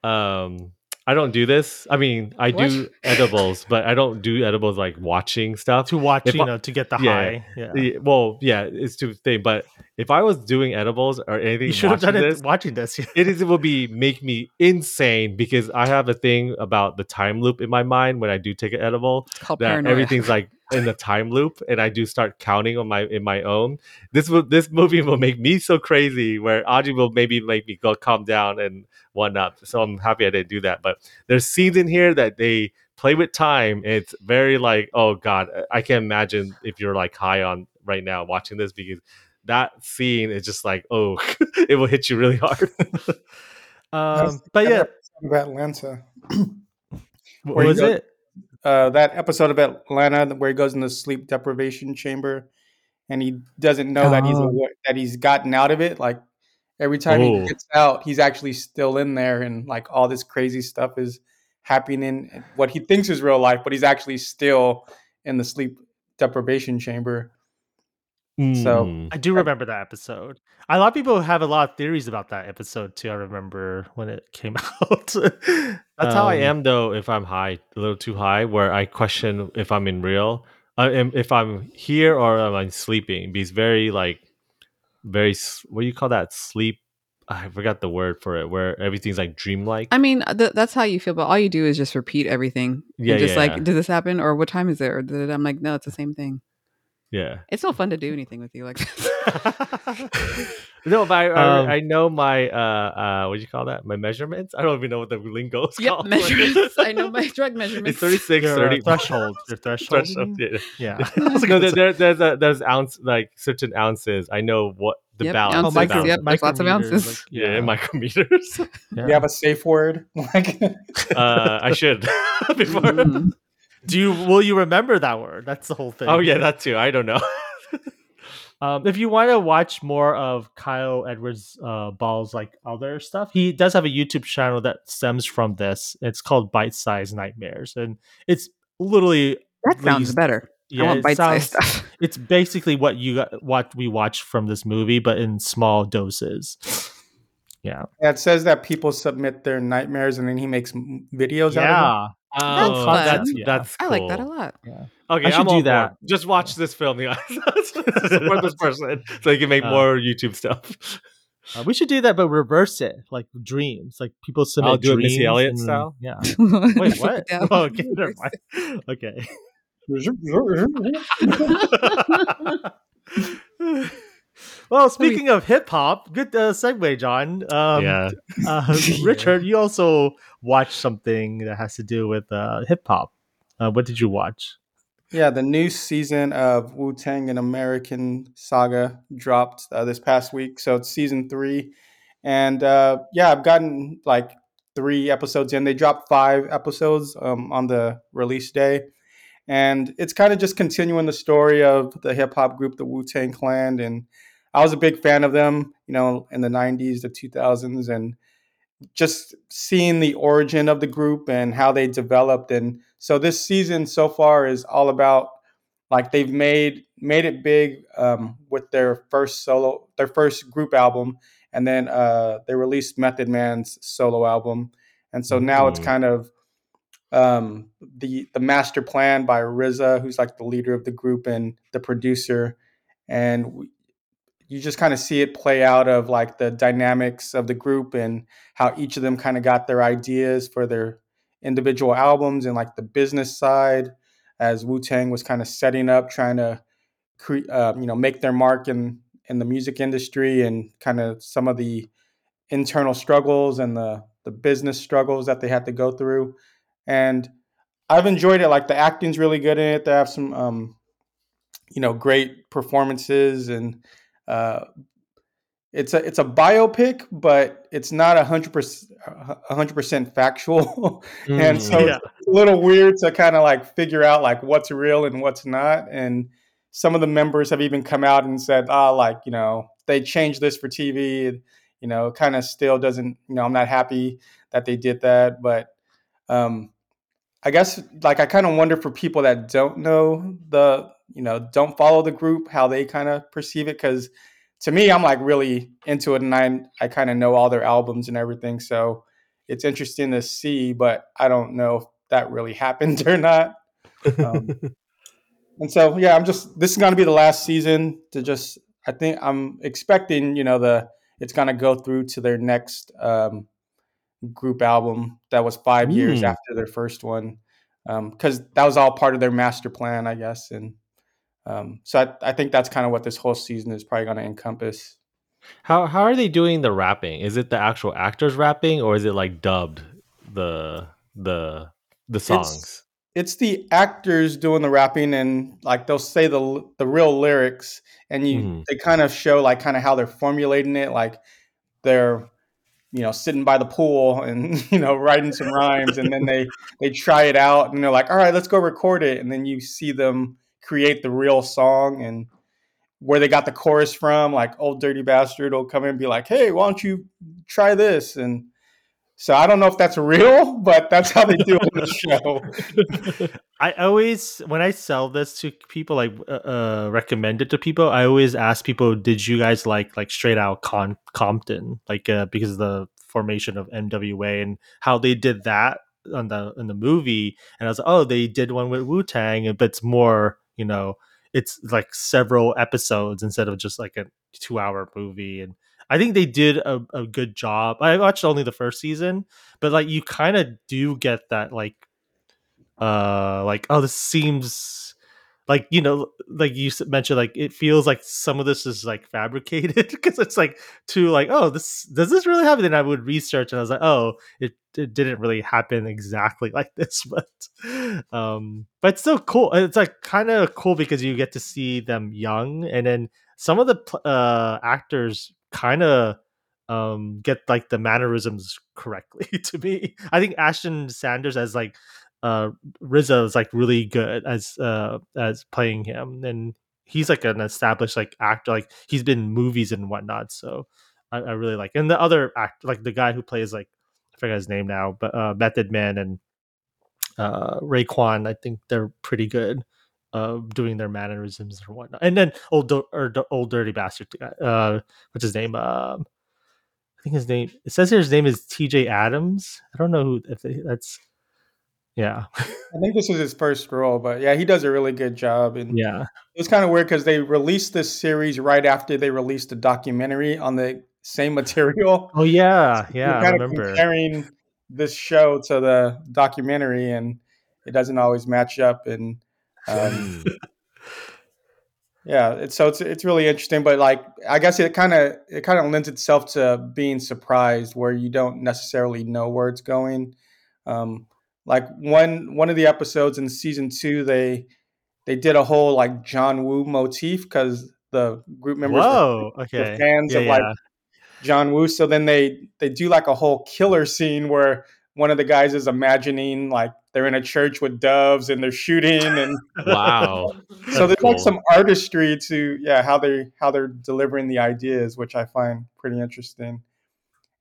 um, I don't do this. I mean, I do edibles, but I don't do edibles like watching stuff. to watch, If you I- know, to get the yeah, high. Yeah, Yeah, Well, yeah, it's to thing. But if I was doing edibles or anything, you should have done watching it this, watching this. it is it will be make me insane because I have a thing about the time loop in my mind when I do take an edible called that Paranoia. everything's like in the time loop and I do start counting on my in my own. This will this movie will make me so crazy where Audrey will maybe make me go calm down and whatnot. So I'm happy I didn't do that. But there's scenes in here that they play with time. It's very like, oh God, I can't imagine if you're like high on right now watching this because that scene is just like, oh, it will hit you really hard. Um, but yeah, episode of Atlanta. what was go- it? Uh, that episode of Atlanta where he goes in the sleep deprivation chamber, and he doesn't know that he's Oh. that he's gotten out of it. Like every time Oh. he gets out, he's actually still in there, and like all this crazy stuff is happening. in What he thinks is real life, but he's actually still in the sleep deprivation chamber. So- Mm. I do remember that episode. A lot of people have a lot of theories about that episode too. I remember when it came out. That's how I Um, am though. If I'm high, a little too high, where I question if I'm in real, uh, am- if I'm here or am I sleeping. Because very like, very what do you call that? Sleep I forgot the word for it, where everything's like dreamlike. I mean, th- that's how you feel, but all you do is just repeat everything. Yeah, Yeah, just yeah, like, yeah. did this happen, or what time is it, or did it? I'm like, no, it's the same thing. Yeah. It's so fun to do anything with you like this. no, but I, I, Um, I know my uh uh what do you call that? My measurements. I don't even know what the lingo is yep, called. measurements. I know my drug measurements. It's 36, Your uh, 30 threshold. Your threshold. threshold. Yeah. Yeah. no, there, there, there's a, there's ounce like certain ounces. I know what the Yep, balance. Oh, ounces, is micro, yep, there's lots of ounces. like, Yeah, micrometers. yeah. You have a safe word? Like uh, I should before. Mm. Do you will you remember that word? That's the whole thing. Oh yeah, that too. I don't know. Um, if you want to watch more of Kyle Edwards uh, Ball's like other stuff, he does have a YouTube channel that stems from this. It's called Bite Size Nightmares, and it's literally That sounds Please. better. yeah, I want it bite-sized sounds- stuff. It's basically what you got, what we watched from this movie, but in small doses. Yeah, Yeah, it says that people submit their nightmares and then he makes m- videos out of yeah. Oh, fun. that's Yeah. that's. I like that a lot. Yeah. Okay, I should I'm do all that. it. Just watch this film, guys. Support this person so you can make Uh, more YouTube stuff. Uh, we should do that, but reverse it, like dreams. Like people submit I'll do it Missy Elliott and style? Yeah. Wait, Wait, what? Yeah. Oh, okay, never mind. Okay. It. well, speaking of hip hop, good uh, segue, John. Um, yeah, uh, Richard, you also watched something that has to do with uh, hip hop. Uh, what did you watch? Yeah, the new season of Wu Tang An American Saga dropped uh, this past week. So it's season three. And uh, yeah, I've gotten like three episodes in. They dropped five episodes um, on the release day. And it's kind of just continuing the story of the hip hop group, the Wu Tang Clan. And I was a big fan of them, you know, in the 90s, the 2000s. And just seeing the origin of the group and how they developed and so this season so far is all about like they've made made it big um, with their first solo their first group album and then uh, they released method man's solo album and so now it's Mm. kind of um, the the master plan by RZA, who's like the leader of the group and the producer and we, you just kind of see it play out of like the dynamics of the group and how each of them kind of got their ideas for their individual albums and like the business side as Wu Tang was kind of setting up, trying to cre- uh, you know make their mark in in the music industry and kind of some of the internal struggles and the the business struggles that they had to go through. And I've enjoyed it. Like the acting's really good in it. They have some um, you know great performances and uh, it's a it's a biopic, but it's not a hundred percent a hundred percent factual, and so Yeah. it's a little weird to kind of like figure out like what's real and what's not. And some of the members have even come out and said, ah, like you know they changed this for TV. You know, kind of still doesn't. You know, I'm not happy that they did that, but um, I guess like I kind of wonder for people that don't know the you know don't follow the group how they kind of perceive it because to me I'm like really into it and I I kind of know all their albums and everything so it's interesting to see but I don't know if that really happened or not um, and so yeah I'm just this is going to be the last season to just I think I'm expecting you know the it's going to go through to their next um, group album that was five years Hmm. after their first one because that was all part of their master plan, I guess. And um, so I, I think that's kind of what this whole season is probably going to encompass. how how are they doing the rapping? Is it the actual actors rapping, or is it like dubbed the the the songs? It's the actors doing the rapping, and like they'll say the the real lyrics, and you Mhm. they kind of show like kind of how they're formulating it, like they're you know sitting by the pool and you know writing some rhymes, and then they they try it out, and they're like, all right, let's go record it, and then you see them create the real song and where they got the chorus from like old dirty bastard will come in and be like hey why don't you try this? And so i don't know if that's real but that's how they do it in the show. I always, when I sell this to people, like uh, uh, recommend it to people, I always ask people, "Did you guys like like straight out Con- Compton, like uh, because of the formation of NWA and how they did that on the in the movie?" And I was like, "Oh, they did one with Wu Tang, but it's more, you know, it's like several episodes instead of just like a two hour movie." And I think they did a, a good job. I watched only the first season, but like you kind of do get that like uh like oh this seems like you know like you mentioned like it feels like some of this is like fabricated because it's like too like oh this does this really happen? And i would research and i was like oh it, it didn't really happen exactly like this but um but it's still cool it's like kind of cool because you get to see them young and then some of the uh actors kind of um get like the mannerisms correctly to me. I think ashton sanders as like uh RZA is like really good as uh as playing him and he's like an established like actor like he's been in movies and whatnot so I, I really like and the other act like the guy who plays like I forget his name now but uh Method Man and uh Raekwon I think they're pretty good uh doing their mannerisms and whatnot and then old or old dirty bastard uh what's his name um I think his name it says here his name is TJ Atoms I don't know who if that's yeah. I think this is his first role, but yeah, he does a really good job. And yeah, it's kind of weird because they released this series right after they released a documentary on the same material. Oh yeah, yeah. kind of comparing this show to the documentary, and it doesn't always match up. And um, yeah, it's, so it's it's really interesting. But like, I guess it kind of it kind of lends itself to being surprised, where you don't necessarily know where it's going. Um, like one one of the episodes in season two, they they did a whole like John Woo motif because the group members Whoa, were, okay. were fans yeah, of like John Woo. So then they they do like a whole killer scene where one of the guys is imagining like they're in a church with doves and they're shooting and wow. so there's cool. like some artistry to yeah how they how they're delivering the ideas, which I find pretty interesting.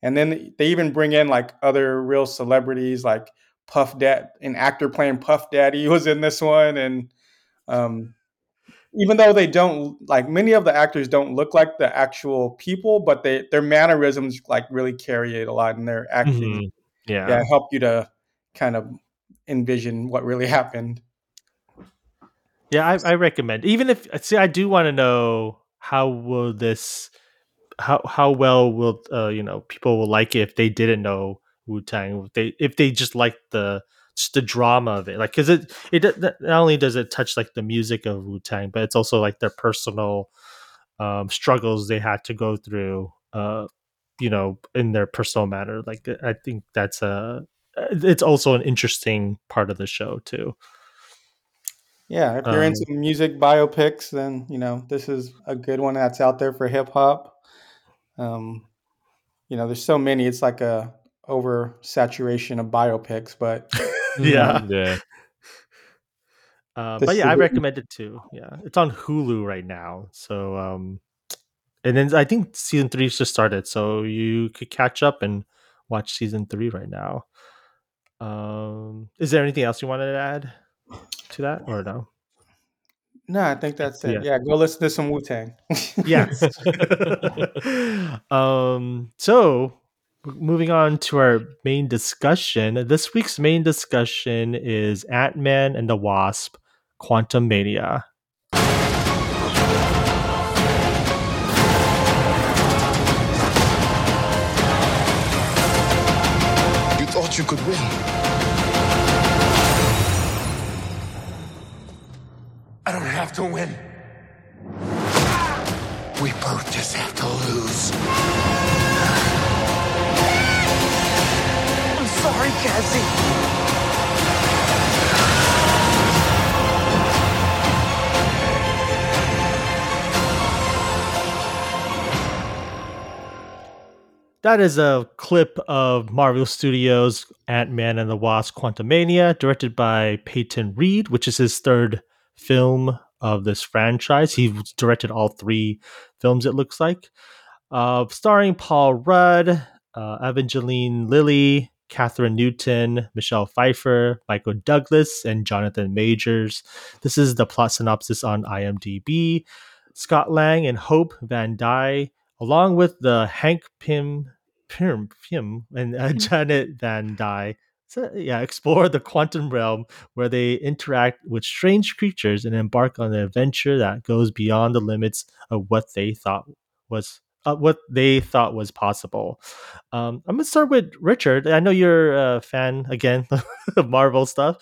And then they even bring in like other real celebrities like Puff Dad, an actor playing Puff Daddy was in this one, and um, even though they don't like many of the actors don't look like the actual people, but they their mannerisms like really carry it a lot in their acting. Mm-hmm. Yeah, yeah, help you to kind of envision what really happened. Yeah, I, I recommend. Even if see, I do want to know how will this, how how well will uh, you know people will like it if they didn't know Wu Tang. If they if they just like the just the drama of it, like because it it not only does it touch like the music of Wu Tang, but it's also like their personal um, struggles they had to go through. Uh, you know, in their personal matter. Like I think that's a it's also an interesting part of the show too. Yeah, if you're um, into music biopics, then you know this is a good one that's out there for hip hop. Um, you know, there's so many. It's like a over saturation of biopics, but yeah, yeah. Uh, but yeah, I recommend it too. Yeah, it's on Hulu right now. So, um, and then I think season three just started, so you could catch up and watch season three right now. Um, is there anything else you wanted to add to that, or no? No, I think that's it. Yeah, yeah go listen to some Wu Tang. yes. um. So moving on to our main discussion. This week's main discussion is Ant Man and the Wasp Quantumania. You thought you could win. I don't have to win. We both just have to lose. That is a clip of Marvel Studios' Ant Man and the Wasp Quantumania, directed by Peyton Reed, which is his third film of this franchise. He directed all three films, it looks like. Uh, starring Paul Rudd, uh, Evangeline Lilly, Kathryn Newton, Michelle Pfeiffer, Michael Douglas, and Jonathan Majors. This is the plot synopsis on IMDb. Scott Lang and Hope Van Dyne, along with the Hank Pym, Pym, Pym and uh, Janet Van Dyne, so, yeah, explore the quantum realm where they interact with strange creatures and embark on an adventure that goes beyond the limits of what they thought was uh, what they thought was possible. Um, I'm gonna start with Richard. I know you're a fan again of Marvel stuff.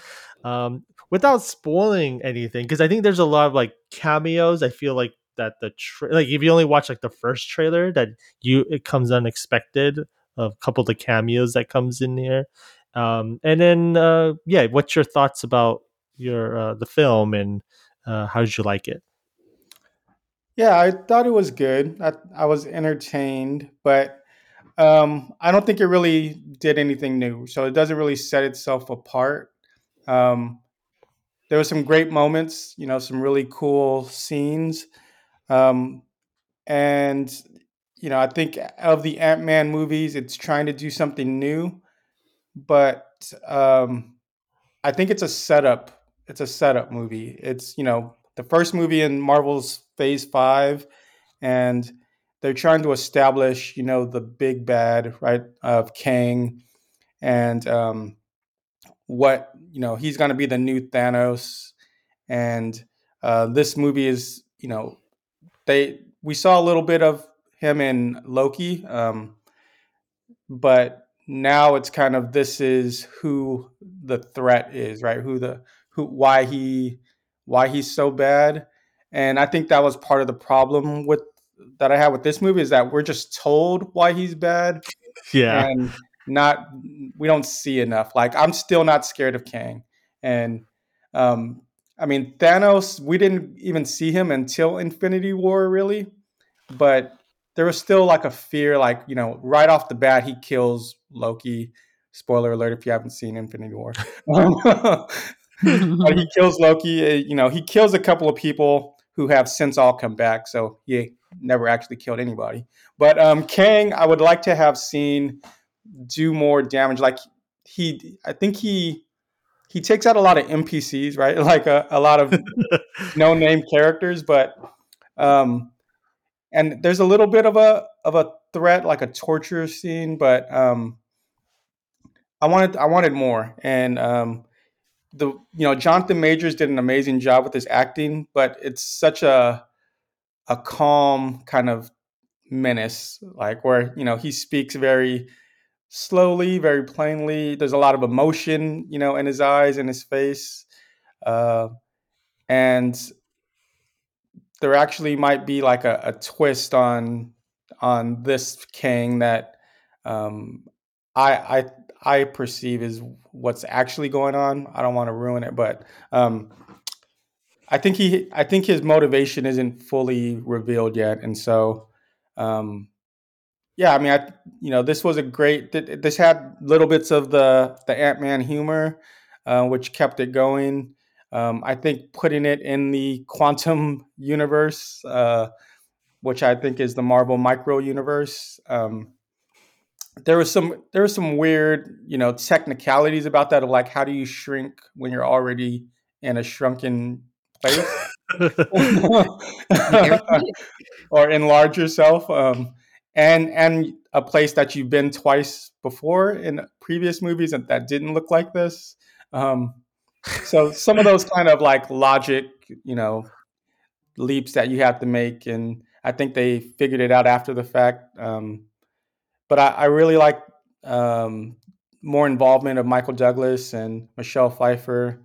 Um, without spoiling anything, because I think there's a lot of like cameos. I feel like that the tra- like if you only watch like the first trailer, that you it comes unexpected. A couple of the cameos that comes in here, um, and then uh, yeah, what's your thoughts about your uh, the film and uh, how did you like it? Yeah, I thought it was good. I, I was entertained, but um, I don't think it really did anything new. So it doesn't really set itself apart. Um, there were some great moments, you know, some really cool scenes. Um, and, you know, I think of the Ant Man movies, it's trying to do something new, but um, I think it's a setup. It's a setup movie. It's, you know, the first movie in Marvel's Phase 5 and they're trying to establish, you know, the big bad, right, of Kang and um, what, you know, he's going to be the new Thanos. And uh, this movie is, you know, they we saw a little bit of him in Loki, um, but now it's kind of this is who the threat is, right? Who the who why he why he's so bad. And I think that was part of the problem with that I had with this movie is that we're just told why he's bad. Yeah. And not we don't see enough. Like I'm still not scared of Kang. And um I mean Thanos, we didn't even see him until Infinity War really, but there was still like a fear like, you know, right off the bat he kills Loki. Spoiler alert if you haven't seen Infinity War. but he kills Loki, uh, you know, he kills a couple of people who have since all come back, so he never actually killed anybody. But um Kang, I would like to have seen do more damage like he I think he he takes out a lot of NPCs, right? Like a, a lot of no name characters, but um, and there's a little bit of a of a threat, like a torture scene, but um, I wanted I wanted more, and um, the you know Jonathan Majors did an amazing job with his acting, but it's such a a calm kind of menace, like where you know he speaks very slowly, very plainly. There's a lot of emotion, you know, in his eyes and his face. Uh, and there actually might be like a, a twist on on this king that um, I I I perceive is what's actually going on. I don't want to ruin it, but um, I think he I think his motivation isn't fully revealed yet, and so um, yeah, I mean, I you know this was a great. This had little bits of the the Ant Man humor, uh, which kept it going. Um, I think putting it in the quantum universe, uh, which I think is the Marvel Micro universe. Um, there was some there was some weird you know technicalities about that of like how do you shrink when you're already in a shrunken place or enlarge yourself. Um, and and a place that you've been twice before in previous movies and that didn't look like this. Um, so some of those kind of like logic, you know, leaps that you have to make, and I think they figured it out after the fact. Um, but I, I really like um, more involvement of Michael Douglas and Michelle Pfeiffer.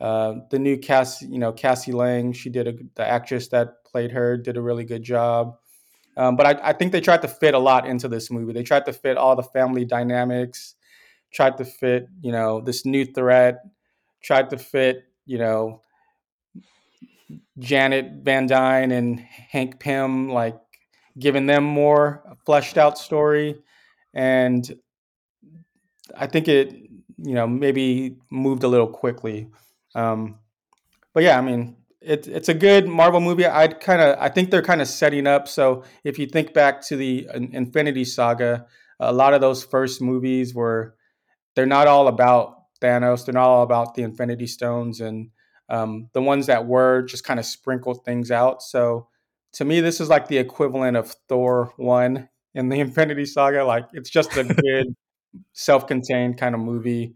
Uh, the new Cassie, you know, Cassie Lang, she did a, the actress that played her did a really good job. Um, but I, I, think they tried to fit a lot into this movie. They tried to fit all the family dynamics, tried to fit, you know, this new threat, tried to fit, you know, Janet Van Dyne and Hank Pym, like giving them more fleshed out story. And I think it, you know, maybe moved a little quickly. Um, but yeah, I mean, it, it's a good Marvel movie. I kind of I think they're kind of setting up. So if you think back to the Infinity Saga, a lot of those first movies were they're not all about Thanos. They're not all about the Infinity Stones, and um, the ones that were just kind of sprinkled things out. So to me, this is like the equivalent of Thor one in the Infinity Saga. Like it's just a good self-contained kind of movie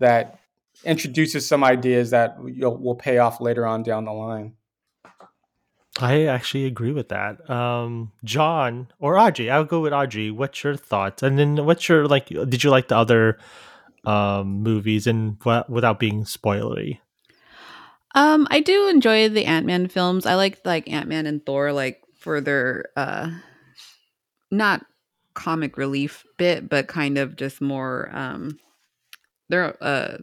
that introduces some ideas that will pay off later on down the line. I actually agree with that. Um, John or Audrey, I'll go with Audrey. What's your thoughts? And then what's your like? Did you like the other um, movies and without being spoilery? Um, I do enjoy the Ant Man films. I like like Ant Man and Thor, like for their uh, not comic relief bit, but kind of just more um, they're uh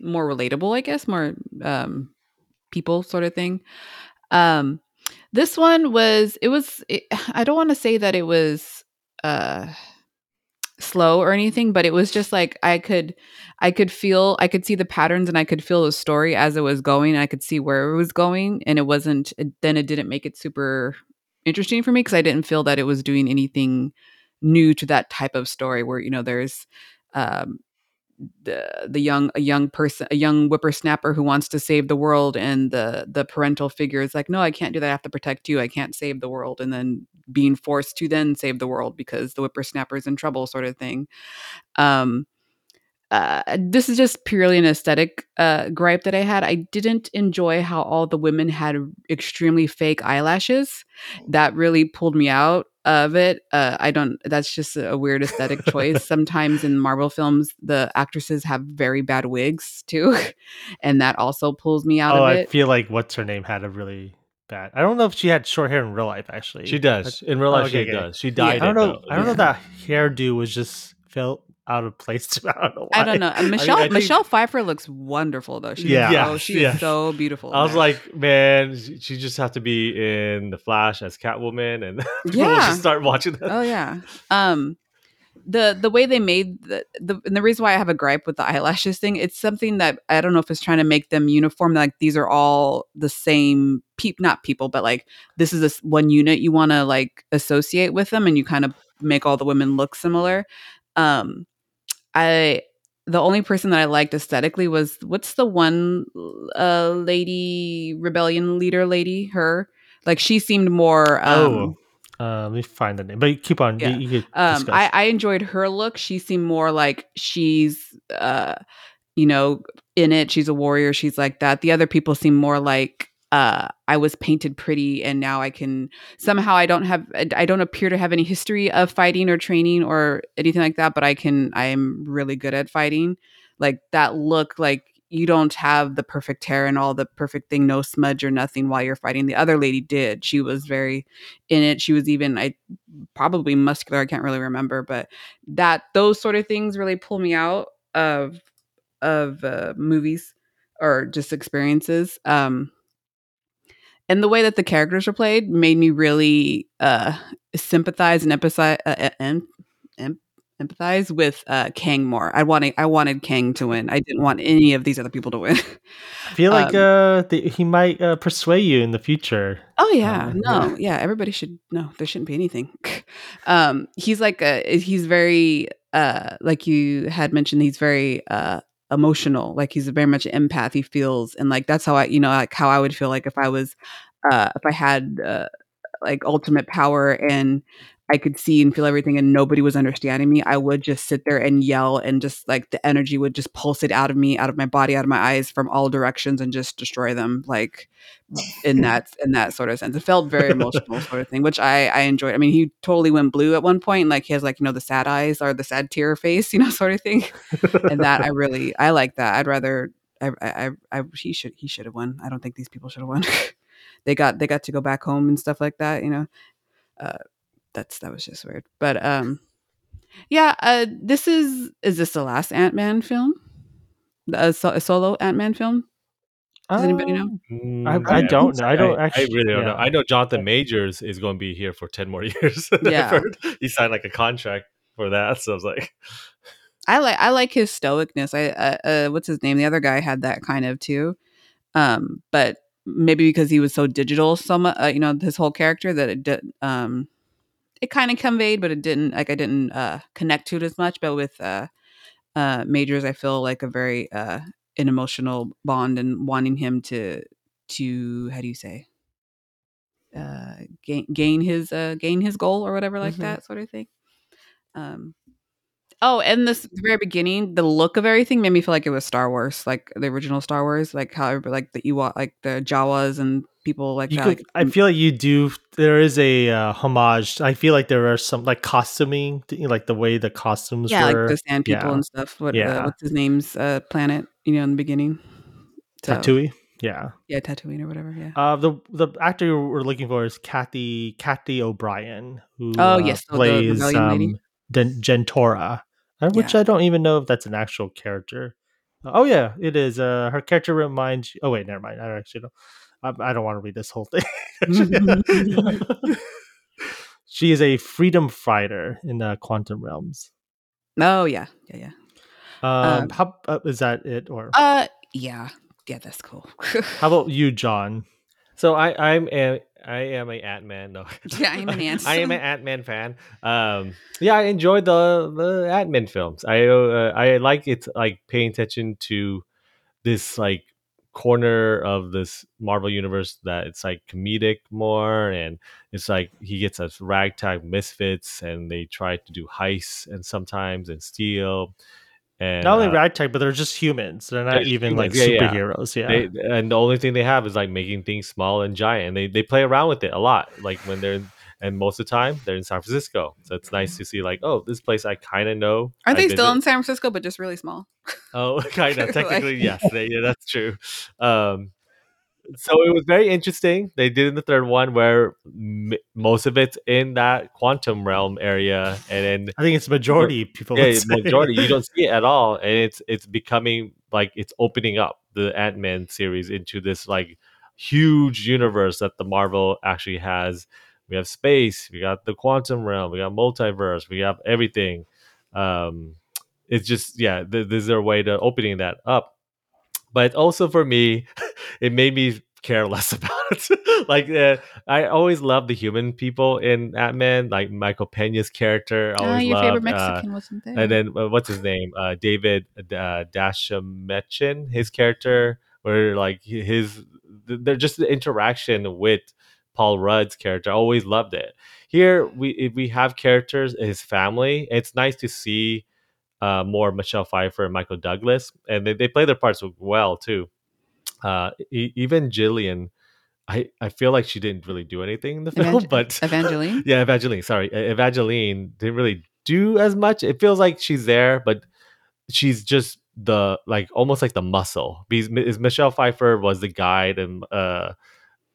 more relatable, I guess, more um people sort of thing. Um, this one was it was it, I don't want to say that it was uh slow or anything but it was just like i could i could feel i could see the patterns and i could feel the story as it was going i could see where it was going and it wasn't then it didn't make it super interesting for me because i didn't feel that it was doing anything new to that type of story where you know there's um the the young a young person a young whippersnapper who wants to save the world and the the parental figure is like no i can't do that. I have to protect you. I can't save the world. And then being forced to then save the world because the whippersnapper is in trouble sort of thing. Um uh, this is just purely an aesthetic uh, gripe that I had. I didn't enjoy how all the women had extremely fake eyelashes. That really pulled me out of it. Uh, I don't. That's just a weird aesthetic choice. Sometimes in Marvel films, the actresses have very bad wigs too, and that also pulls me out oh, of it. I feel like what's her name had a really bad. I don't know if she had short hair in real life. Actually, she does. In real life, oh, okay, she okay. does. She died. Yeah, I don't know. Though. I don't yeah. know that hairdo was just felt out of place. I don't know. Why. I don't know. Michelle I mean, I Michelle Pfeiffer looks wonderful though. She's yeah, so, she's yeah. so beautiful. I was like, man, she just have to be in the Flash as Catwoman, and yeah, just start watching that. Oh yeah. Um, the the way they made the, the and the reason why I have a gripe with the eyelashes thing, it's something that I don't know if it's trying to make them uniform. Like these are all the same peep, not people, but like this is this one unit you want to like associate with them, and you kind of make all the women look similar. Um, I the only person that I liked aesthetically was what's the one uh lady rebellion leader lady? Her? Like she seemed more um oh uh, let me find the name but keep on yeah. you, you um I, I enjoyed her look. She seemed more like she's uh you know in it. She's a warrior. She's like that. The other people seem more like uh, I was painted pretty and now I can somehow I don't have I don't appear to have any history of fighting or training or anything like that, but I can I am really good at fighting. Like that look like you don't have the perfect hair and all the perfect thing, no smudge or nothing while you're fighting. The other lady did. She was very in it. She was even I probably muscular, I can't really remember, but that those sort of things really pull me out of of uh, movies or just experiences. Um and the way that the characters were played made me really uh, sympathize and empathize uh, em- em- empathize with uh, Kang more. I wanted I wanted Kang to win. I didn't want any of these other people to win. I feel like um, uh, the, he might uh, persuade you in the future. Oh yeah, uh, no, yeah. Everybody should no. There shouldn't be anything. um, he's like a he's very uh, like you had mentioned. He's very uh, emotional like he's very much an empath he feels and like that's how i you know like how i would feel like if i was uh if i had uh, like ultimate power and I could see and feel everything and nobody was understanding me, I would just sit there and yell and just like the energy would just pulse it out of me, out of my body, out of my eyes from all directions and just destroy them like in that in that sort of sense. It felt very emotional sort of thing, which I I enjoyed. I mean, he totally went blue at one point point, like he has like, you know, the sad eyes or the sad tear face, you know, sort of thing. and that I really I like that. I'd rather I I I he should he should have won. I don't think these people should have won. they got they got to go back home and stuff like that, you know. Uh, that's that was just weird. But um yeah, uh this is is this the last Ant-Man film? A, a solo Ant-Man film? Does anybody know? Um, I, I, don't know. I don't actually. I really don't yeah. know. I know Jonathan Majors is going to be here for ten more years. Yeah, he signed like a contract for that. So I was like, I like I like his stoicness. I uh, uh, what's his name? The other guy had that kind of too, um, but maybe because he was so digital, so much, uh, you know, his whole character that it did. Um, it kind of conveyed, but it didn't like I didn't uh, connect to it as much. But with uh, uh, Majors, I feel like a very uh, an emotional bond and wanting him to to how do you say uh, gain gain his uh, gain his goal or whatever like mm-hmm. that sort of thing. Um, Oh, and this the very beginning, the look of everything made me feel like it was Star Wars, like the original Star Wars, like how like the Ewok, like the Jawas and people like You that. could, I feel like you do. There is a uh, homage. I feel like there are some like costuming, like the way the costumes yeah, like were. the sand people yeah. and stuff. What Yeah. uh, what's his name's uh, planet? You know, in the beginning. So, Tatooine. Yeah. Yeah, Tatooine or whatever. Yeah. Uh, the the actor we're looking for is Kathy Kathy O'Brian, who Oh, uh, yes, the- the plays lady. um, Den- Jentorra, uh, which Yeah. I don't even know if that's an actual character. Uh, oh yeah, it is. Uh, her character reminds. Oh wait, never mind. I actually don't. I, I don't want to read this whole thing. she is a freedom fighter in the quantum realms. oh yeah, yeah, yeah. Um, Um, how uh, is that it or Uh, yeah, yeah. That's cool. how about you, John? So I I'm a, I am a Ant Man. No, Yeah, I'm an ant. I am an Ant Man fan. Um, yeah, I enjoyed the the Ant Man films. I uh, I like it like paying attention to this like corner of this Marvel universe that it's like comedic more, and it's like he gets us ragtag misfits, and they try to do heists and sometimes and steal. And Not only uh, ragtag, but they're just humans. They're not just even like humans. Yeah, yeah. superheroes. Yeah. they and the only thing they have is like making things small and giant and they, they play around with it a lot like when they're and most of the time they're in san francisco so it's nice to see like oh this place i kind of know Aren't I they still in San Francisco, but just really small? oh kind of Like- technically yes they, yeah that's true um so it was very interesting they did in the third one where m- most of it's in that quantum realm area and then I think it's majority people. yeah, would say. majority. You don't see it at all, and it's it's becoming like it's opening up the Ant Man series into this like huge universe that the Marvel actually has. We have space, we got the quantum realm, we got multiverse, we have everything. Um, it's just yeah, th- this is their way to opening that up. But also for me, it made me care less about it. like uh, I always loved the human people in Ant Man, like Michael Pena's character. I Ah, always your favorite loved, uh, Mexican wasn't there. and then uh, what's his name? Uh, David uh, Dastmalchian, his character, where like his they're just the interaction with Paul Rudd's character. I always loved it. Here we we have characters, his family. It's nice to see uh, more Michelle Pfeiffer and Michael Douglas, and they, they play their parts well too. Uh, e- even Jillian, I, I feel like she didn't really do anything in the film, Evangel- but Evangeline? yeah, Evangeline. Sorry, Evangeline didn't really do as much. It feels like she's there, but she's just the like almost like the muscle. Because is Michelle Pfeiffer was the guide, and uh,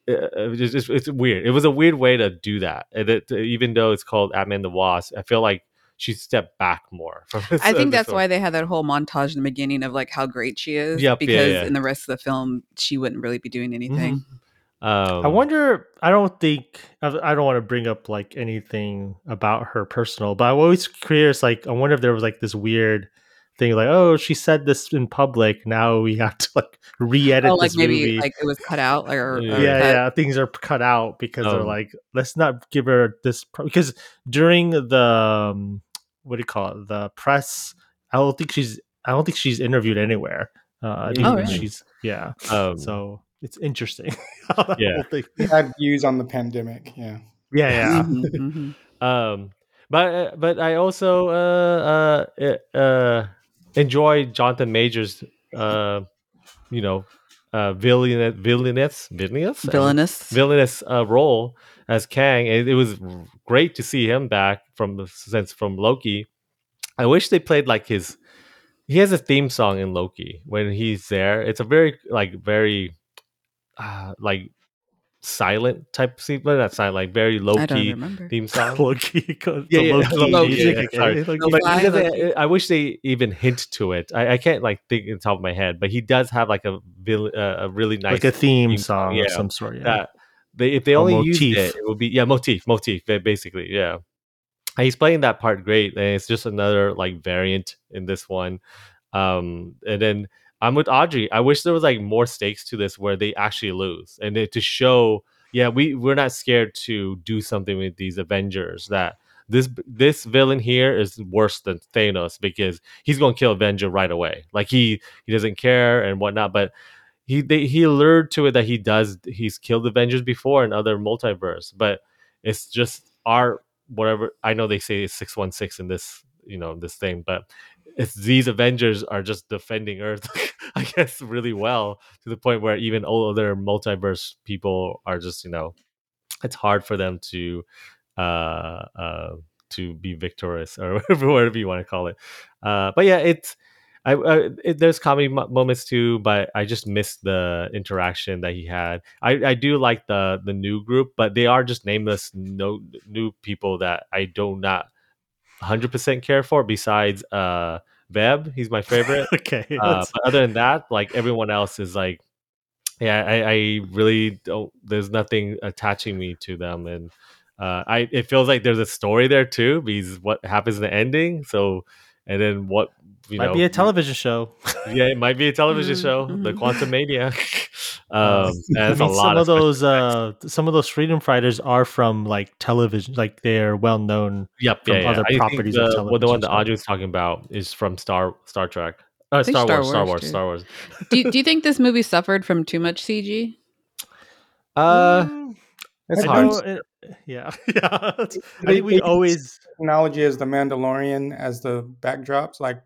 Uh, uh, it- it's, just, it's weird. It was a weird way to do that. Uh, and it, even though it's called Ant-Man the Wasp, I feel like she stepped back more from. This, I uh, think this that's film. why they had that whole montage in the beginning of like how great she is. Yep, yeah, because yeah. in the rest of the film, she wouldn't really be doing anything. Mm-hmm. Um, I wonder. I don't think. I I don't want to bring up like anything about her personal, but I'm always curious. Like, I wonder if there was like this weird thing, like, oh, she said this in public. Now we have to like re-edit Oh, like this maybe movie. like it was cut out, like, or, or Yeah. yeah, cut. yeah, things are cut out because they're Um, like, let's not give her this pro-" because during the um, what do you call it, the press. I don't think she's. I don't think she's interviewed anywhere. Uh, Oh, really? she's yeah. um, So it's interesting. Yeah. whole had views on the pandemic. Yeah. yeah, yeah. Mhm, mhm. um but uh, but i also uh uh uh enjoy jonathan majors uh you know uh villain villainous villainous Villainous. villainous uh, role as kang. And it was great to see him back from the sense from loki. I wish they played like his he has a theme song in loki. When he's there it's a very like very uh like silent type scene but not silent like very low key theme song Loki, the Yeah, yeah, Loki Loki, music, yeah, okay? sorry. No, but Fly he doesn't, Loki. I wish they even hint to it. I, I can't like think in the top of my head, but he does have like a vill- uh, a really nice like a theme theme song song, of some sort. Yeah. that they if they Or only used it, it would be yeah motif motif basically yeah. He's playing that part great, and it's just another like variant in this one. Um, and then I'm with Audrey. I wish there was like more stakes to this where they actually lose, and it, to show yeah we we're not scared to do something with these Avengers that. This this villain here is worse than Thanos because he's gonna kill Avenger right away. Like he he doesn't care and whatnot. But he they, he allured to it that he does he's killed Avengers before in other multiverse, but it's just our whatever I know they say it's six one six in this you know this thing, but it's these Avengers are just defending Earth, I guess, really well to the point where even all other multiverse people are just you know, it's hard for them to uh uh to be victorious or whatever you want to call it. Uh, but yeah, it's I, I it, there's comedy moments too, but I just missed the interaction that he had. I, I do like the the new group, but they are just nameless no new people that I do not 100 percent care for. Besides uh Veb, he's my favorite. okay, uh, but other than that, like everyone else is like, yeah, I, I really don't. There's nothing attaching me to them, and uh, I it feels like there's a story there too because what happens in the ending. So and then what you might know, be a television show. yeah, it might be a television show, the mhm. Quantumania. um, I mean, a lot some of special those uh, some of those freedom fighters are from like television, like they're well known. Yep, from yeah, yeah. other I think properties of the, well, the one television that stuff. Audrey's talking about is from Star Star Trek. Uh, Star, Star Wars, Star Wars, Wars, too. Star Wars. do, you- do you think this movie suffered from too much CG? Uh, Mm, It's I hard. know it- yeah, yeah. I think we always technology as the Mandalorian as the backdrops, like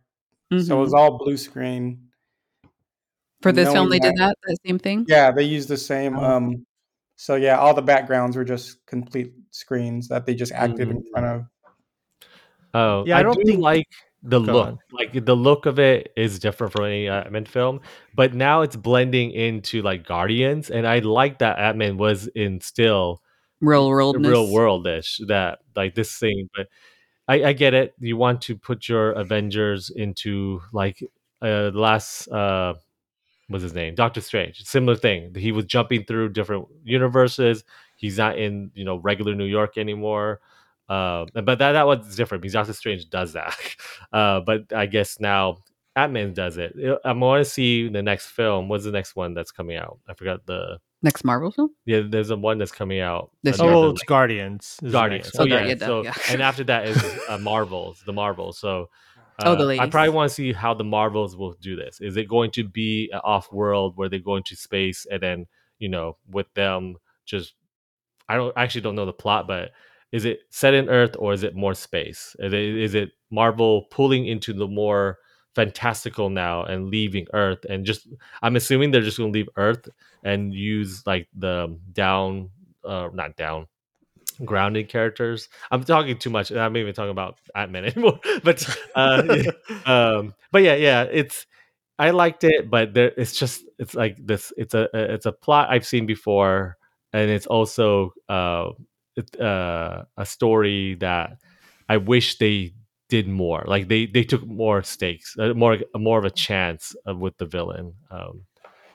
so it was mm-hmm. all blue screen. For this film, knowing they did that- that, that same thing. Yeah, they used the same. Oh. Um, so yeah, all the backgrounds were just complete screens that they just acted in front mm-hmm. of. Oh, Yeah, I I, don't do think- like the Go look. on. Like the look of it is different from any uh, Ant-Man film, but now it's blending into like Guardians, and I like that Ant-Man was in still Real world. real worldish. That like this thing, but I, I get it. You want to put your Avengers into like uh last uh what's his name? Doctor strange. Similar thing. He was jumping through different universes. He's not in you know regular new york anymore. Uh, but that that was different because doctor strange does that. Uh, but i guess now Ant-Man does it. I want to see the next film. What's the next one that's coming out? I forgot the Next Marvel film. yeah there's a one that's coming out This another, year. oh, like, it's Guardians. Guardians. next Oh Oh, one. yeah. yeah, yeah, so yeah. and after that is uh, Marvels, the Marvels. So uh, Oh, the I probably want to see how the Marvels will do this. Is it going to be an off-world where they go into space and then you know with them just I don't I actually don't know the plot, but is it set in Earth or is it more space? Is it, is it Marvel pulling into the more fantastical now and leaving Earth and just I'm assuming they're just going to leave Earth and use like the down uh not down grounded characters. I'm talking too much. I'm even talking about Ant Man anymore. But uh, yeah, um, but yeah, yeah, it's I liked it, but there it's just it's like this. It's a it's a plot I've seen before, and it's also uh, it, uh, a story that I wish they did more. Like they they took more stakes, uh, more more of a chance uh, with the villain. Um,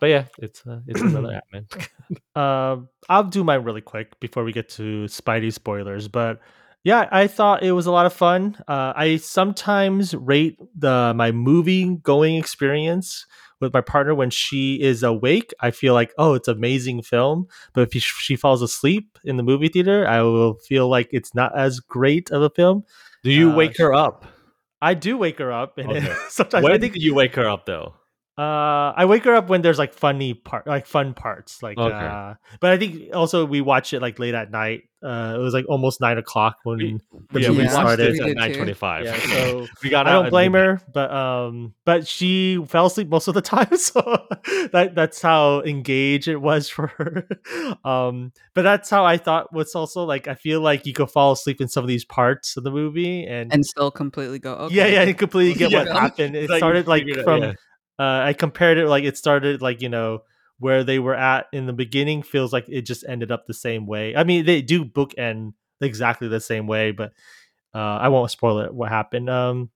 but yeah, it's uh, it's another Ant Uh, I'll do mine really quick before we get to Spidey spoilers. But yeah, I thought it was a lot of fun. Uh, I sometimes rate the my movie going experience with my partner when she is awake. I feel like oh, it's amazing film. But if she, she falls asleep in the movie theater, I will feel like it's not as great of a film. Do you Uh, wake her up? I do wake her up, and Okay. sometimes When I think did you wake her up though? Uh, I wake her up when there's like funny part, like fun parts, like. Okay. Uh, but I think also we watch it like late at night. Uh, it was like almost nine o'clock when We- the yeah, we started. this at did too. nine twenty-five. Yeah, so we got. I don't blame her, but um, but she fell asleep most of the time, so that that's how engaged it was for her. Um, but that's how I thought was also like I feel like you could fall asleep in some of these parts of the movie, and, and still completely go. Okay. yeah, yeah, you completely get Yeah. what happened. It like started like figured it- from yeah. Uh, I compared it like it started like you know where they were at in the beginning feels like it just ended up the same way. I mean, they do bookend exactly the same way, but uh, I won't spoil it what happened. Um,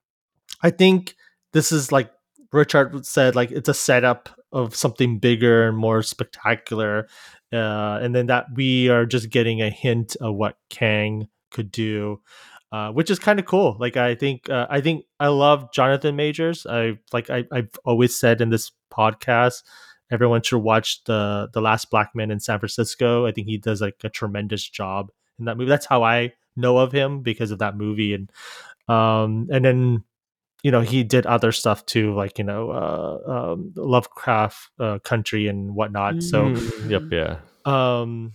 I think this is like Richard said, like it's a setup of something bigger and more spectacular, uh, and then that we are just getting a hint of what Kang could do. Uh, which is kind of cool. Like I think uh, I think I love Jonathan Majors. I like I, I've always said in this podcast, everyone should watch the the Last Black Man in San Francisco. I think he does like a tremendous job in that movie. That's how I know of him because of that movie, and um and then you know he did other stuff too, like you know uh, um, Lovecraft uh, Country and whatnot. So Mm, yep, yeah. um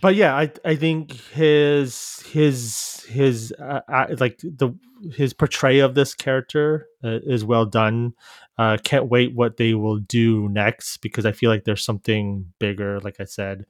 but yeah, I I think his his his uh, uh, like the his portrayal of this character uh, is well done. Uh, can't wait what they will do next because I feel like there's something bigger. Like I said,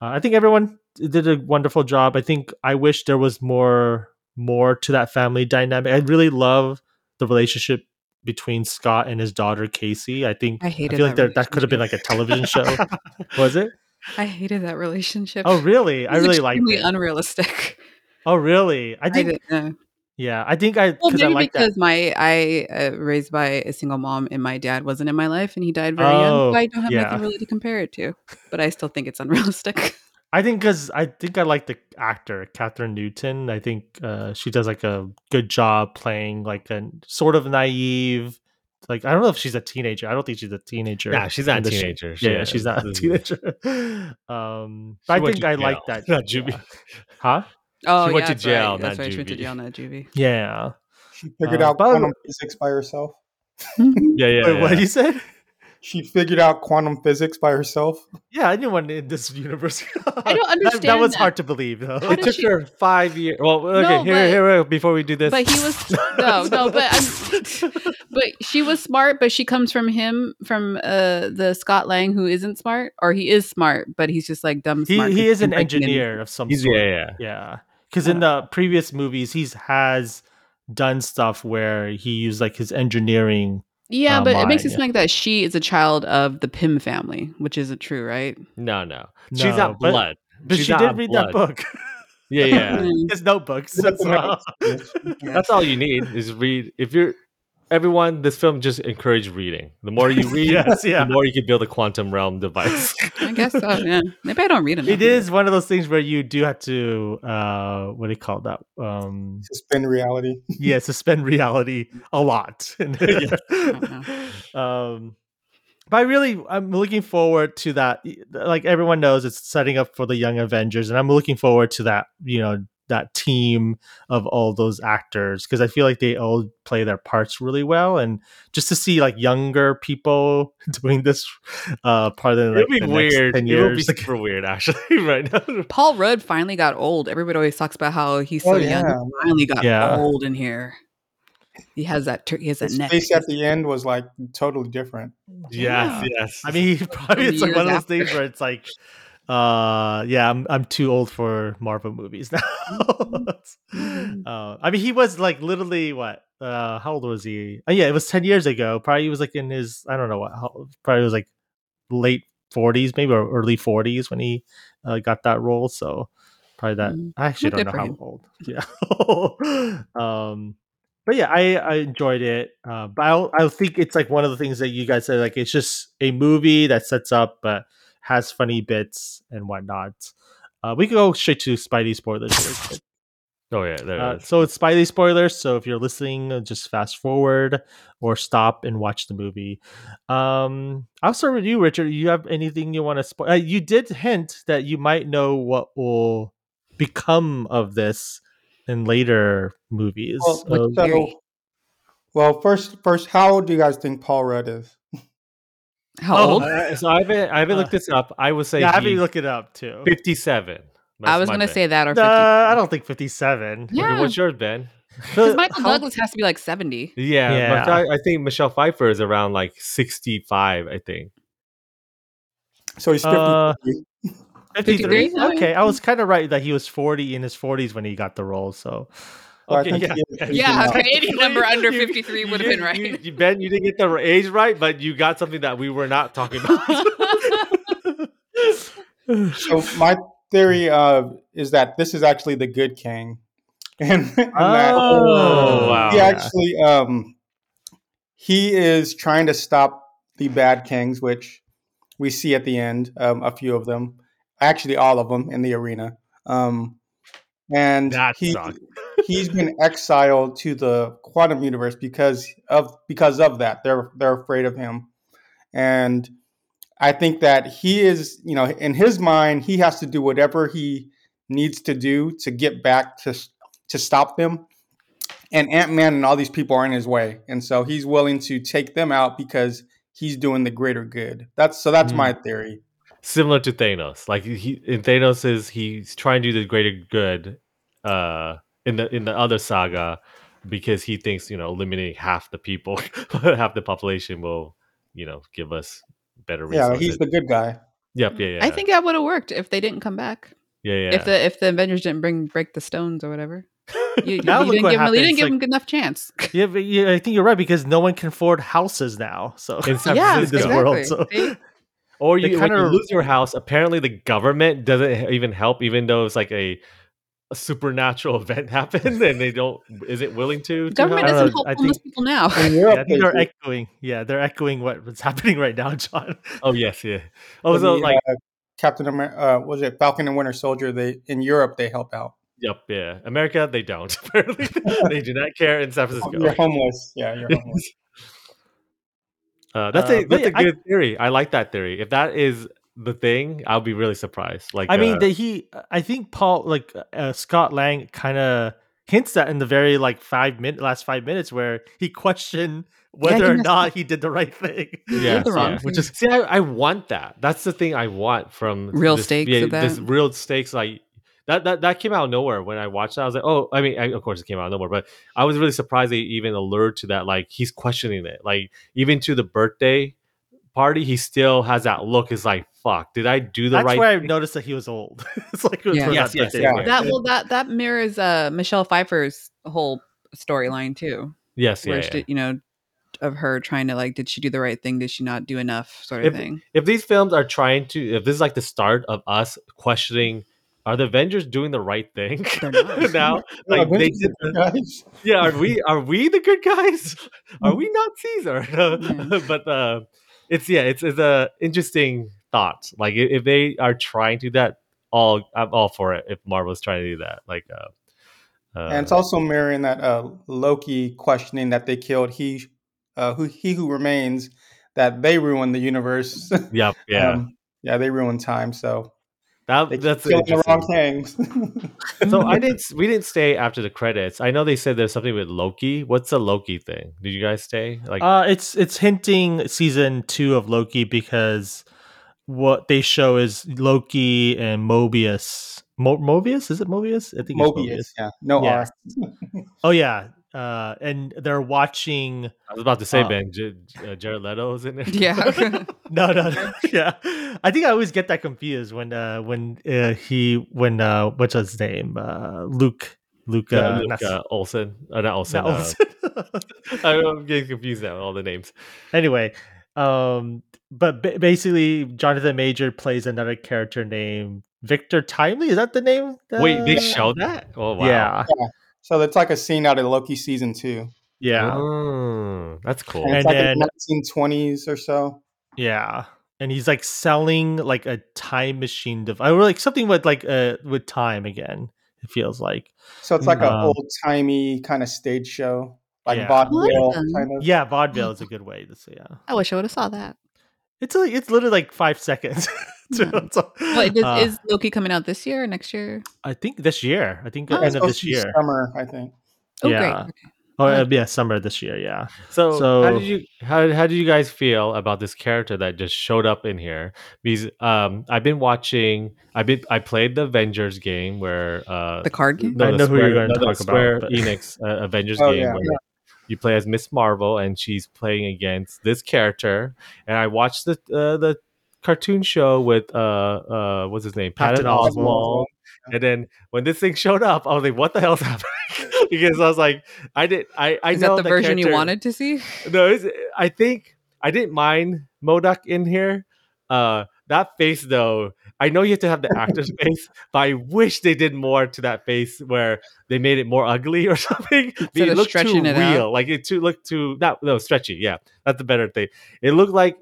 uh, I think everyone did a wonderful job. I think I wish there was more more to that family dynamic. I really love the relationship between Scott and his daughter Casey. I think I I feel like that that, that could have been like a television show. was it? I hated that relationship. Oh, really? I really liked it. unrealistic. oh, really? I I think. didn't know. yeah, I think I Well, because I maybe like because that. my I uh, raised by a single mom and my dad wasn't in my life and he died very young. Oh, So I don't have yeah. nothing really to compare it to. But I still think it's unrealistic. I think because I think I like the actor Kathryn Newton. I think uh, she does like a good job playing like a sort of naive. Like I don't know if she's a teenager. I don't think she's a teenager. Yeah, she's not a teenager. Yeah, She yeah, she's not a teenager. um, but I think I like that. Not juvie. yeah. Huh? Oh, She went yeah, to jail, Right. That's not right. She went to jail, not juvie. Yeah. She figured Uh, out but- quantum physics by herself. Yeah, yeah. Wait, what yeah. you said? She figured out quantum physics by herself. Yeah, anyone in this universe. I don't That- That, was that. hard to believe, though. How It took she- her five years. Well, okay, No, here, but- here, before we do this. But he was no, no, but I'm, but she was smart, but she comes from him from uh the Scott Lang who isn't smart, or he is smart, but he's just like dumb he smart. 'cause he is an break in. engineer of some He's, sort. yeah, yeah. Yeah, because in the previous movies, he's has done stuff where he used like his engineering. Yeah, uh, but it makes mine, it seem like that she is a child of the Pym family, which isn't true, right? No, no. She's not but- blood. But She's she did read blood. that book, Yeah, yeah. His notebooks. Look at as the well. notes. That's all you need is read. If you're everyone, this film just encourage reading. The more you read, yes, yeah. the more you can build a quantum realm device. I guess so. Yeah, maybe I don't read enough. It is one of those things where you do have to uh what do you call that? Um Suspend reality. yeah, suspend reality a lot. don't um but I really I'm looking forward to that like everyone knows it's setting up for the young Avengers and I'm looking forward to that, you know, that team of all those actors because I feel like they all play their parts really well and just to see like younger people doing this uh part of like, It'll be the next weird. 10 It will be like, super weird, actually, right now. Paul Rudd finally got old. Everybody always talks about how he's so Oh, young. yeah. He finally got Yeah. old in here. He has that. Tur- he has that His neck. face at the end was like totally different. Yes, Yeah. yes. I mean, probably it's like Years one of those things where it's like, uh, yeah, I'm I'm too old for Marvel movies now. uh, I mean, he was like literally what? Uh, how old was he? Oh, yeah, it was ten years ago. Probably he was like in his I don't know what. How, probably was like late forties, maybe or early forties when he uh, got that role. So probably that. Mm. I actually don't know how him. old. Yeah. um, but yeah, I, I enjoyed it. Uh, but I, I think it's like one of the things that you guys said. Like it's just a movie that sets up, but has funny bits and whatnot. Uh, we can go straight to Spidey spoilers. really quick. oh yeah, there Uh, it is. so it's Spidey spoilers. So if you're listening, uh, just fast forward or stop and watch the movie. Um, I'll start with you, Richard. You have anything you want to spoil? Uh, you did hint that you might know what will become of this in later movies. Well, so, well, first, first, how old do you guys think Paul Rudd is? How Oh, old? Uh, so I haven't, I haven't Uh, looked this up. I would say yeah, have he's you look it up too. fifty-seven. I was gonna bet. say that or Uh, I don't think 57. Yeah. Okay, what's yours, Ben? Because Michael How- Douglas has to be like 70. Yeah, Yeah. but I, I think Michelle Pfeiffer is around like sixty-five. I think. So he's 53. Uh, 53? 53? Okay, I was kind of right that he was 40 in his 40s when he got the role. So, So I okay, think yeah. he is aging Yeah, okay. Any number under You- 53 would have been right. You, you- ben, you didn't get the age right, but you got something that we were not talking about. So my theory uh, is that this is actually the good king, and, and that Oh, wow. he actually um, he is trying to stop the bad kings, which we see at the end. Um, a few of them, actually all of them, in the arena. Um, and That he sucked. He's been exiled to the quantum universe because of because of that. They're they're afraid of him, and I think that he is, you know, in his mind, he has to do whatever he needs to do to get back to to stop them. And Ant Man and all these people are in his way, and so he's willing to take them out because he's doing the greater good. That's so. That's Hmm. my theory. similar to Thanos. Like he in Thanos is he's trying to do the greater good uh in the in the other saga because he thinks, you know, eliminating half the people, half the population will, you know, give us better Yeah, resources. he's the good guy. yep, yeah, yeah. I think that would have worked if they didn't come back. yeah, yeah. If the if the Avengers didn't bring break the stones or whatever. You, Now you didn't give him, you didn't happens, give him enough chance. Yeah, but yeah, I think you're right because no one can afford houses now. So in yeah, this Francisco. world, exactly. so- See? Or you, you kinda- lose your house, apparently the government doesn't even help, even though it's like a, a supernatural event happened and they don't is it willing to. The to government help. I don't doesn't help I homeless think- people now. In yeah, Europe, I they think they're echoing. Yeah, they're echoing what, what's happening right now, John. Oh yes, yeah. Oh, so the, like uh, Captain America, uh, was it Falcon and Winter Soldier? They in Europe they help out. Yep, yeah. America, they don't. Apparently, they do not care in San Francisco. You're homeless. Yeah, you're homeless. Uh, that's Uh, a but that's a yeah, I- good theory. I like that theory. If that is the thing, I'll be really surprised. Like, I mean, uh, that he. I think Paul, like uh, Scott Lang, kind of hints that in the very like five minute last five minutes where he questioned whether he or not he did the right thing. yeah, the wrong yeah. which is see, I, I want that. That's the thing I want from Real this, stakes Yeah, of this real stakes. Like that, that that came out of nowhere when I watched that. I was like, oh, I mean, I, of course it came out of nowhere, but I was really surprised they even allured to that. Like he's questioning it. Like even to the birthday party, he still has that look. Is like, fuck, did I do the that's right? That's where I noticed that he was old. it's like Yeah. Yes, that yes, yeah. party. that well that that mirrors uh Michelle Pfeiffer's whole storyline too. Yes, where yeah. she yeah. did, you know, of her trying to like, did she do the right thing? Did she not do enough? Sort of thing. if these films are trying to if this is like the start of us questioning are the avengers doing the right thing They're now Yeah, like they did are good guys. yeah are we are we the good guys are we not Caesar? Yeah. but uh it's yeah it's it's a interesting thought like if they are trying to do that all i'm all for it if marvel's trying to do that like uh, uh and it's also mirroring that uh, Loki questioning that they killed he, uh, who he who remains, that they ruined the universe. yeah yeah Um, yeah, they ruined time. So that, they that's killing the wrong interesting. things. so I didn't. We didn't stay after the credits. I know they said there's something with Loki. What's the Loki thing? Did you guys stay? Like, Uh, it's it's hinting season two of Loki because what they show is Loki and Mobius. Mo- Mobius is it Mobius? I think it's Mobius. Mobius, yeah, no Yeah. R. Oh yeah, uh, and they're watching. I was about to say, uh, Ben, J- uh, Jared Leto is in there. Yeah. No, no, no. yeah. I think I always get that confused when uh when uh, he when uh what's his name uh Luke Luke, Yeah, uh, Luke, not- uh, Olsen. Uh, not Olsen. not uh, I'm getting confused now. All the names. anyway, um, but ba- basically, Jonathan Major plays another character named Victor Timely. Is that the name? Wait, they show that? Oh wow. Yeah, So it's like a scene out of Loki season two. yeah, Oh, that's cool. And it's And like then- in 1920s or so. yeah. And he's like selling like a time machine device, or like something with like uh with time again. It feels like So it's like an Um, old timey kind of stage show, like Yeah. vaudeville kind of. yeah, vaudeville is a good way to say yeah. I wish I would have saw that. It's like it's literally like five seconds. Yeah. So, Wait, does, uh, is Loki coming out this year or next year? I think this year. I think Oh, end of this year. Summer, I think. Oh, Yeah. great. Okay. Oh I uh, like yeah, summer this year. Yeah. So, how did you how how did you guys feel about this character that just showed up in here? Because um, I've been watching. I've been I played the Avengers game where uh, The card game? I the know who you're gonna no, the talk about, Square but- Enix uh, Avengers Oh, game yeah. where you play as Miss Marvel and she's playing against this character. And I watched the uh, the cartoon show with uh uh what's his name Patton Patton Oswald. Oswalt. And then when this thing showed up, I was like, "What the hell's happening?" because I was like, "I did I I Is know that the version you wanted to see? no, it's, I think I didn't mind MODOK in here. Uh, that face though, I know you have to have the actor's face, but I wish they did more to that face where they made it more ugly or something. It looked too it out? real, like it too looked too not no stretchy. Yeah, that's the better thing. It looked like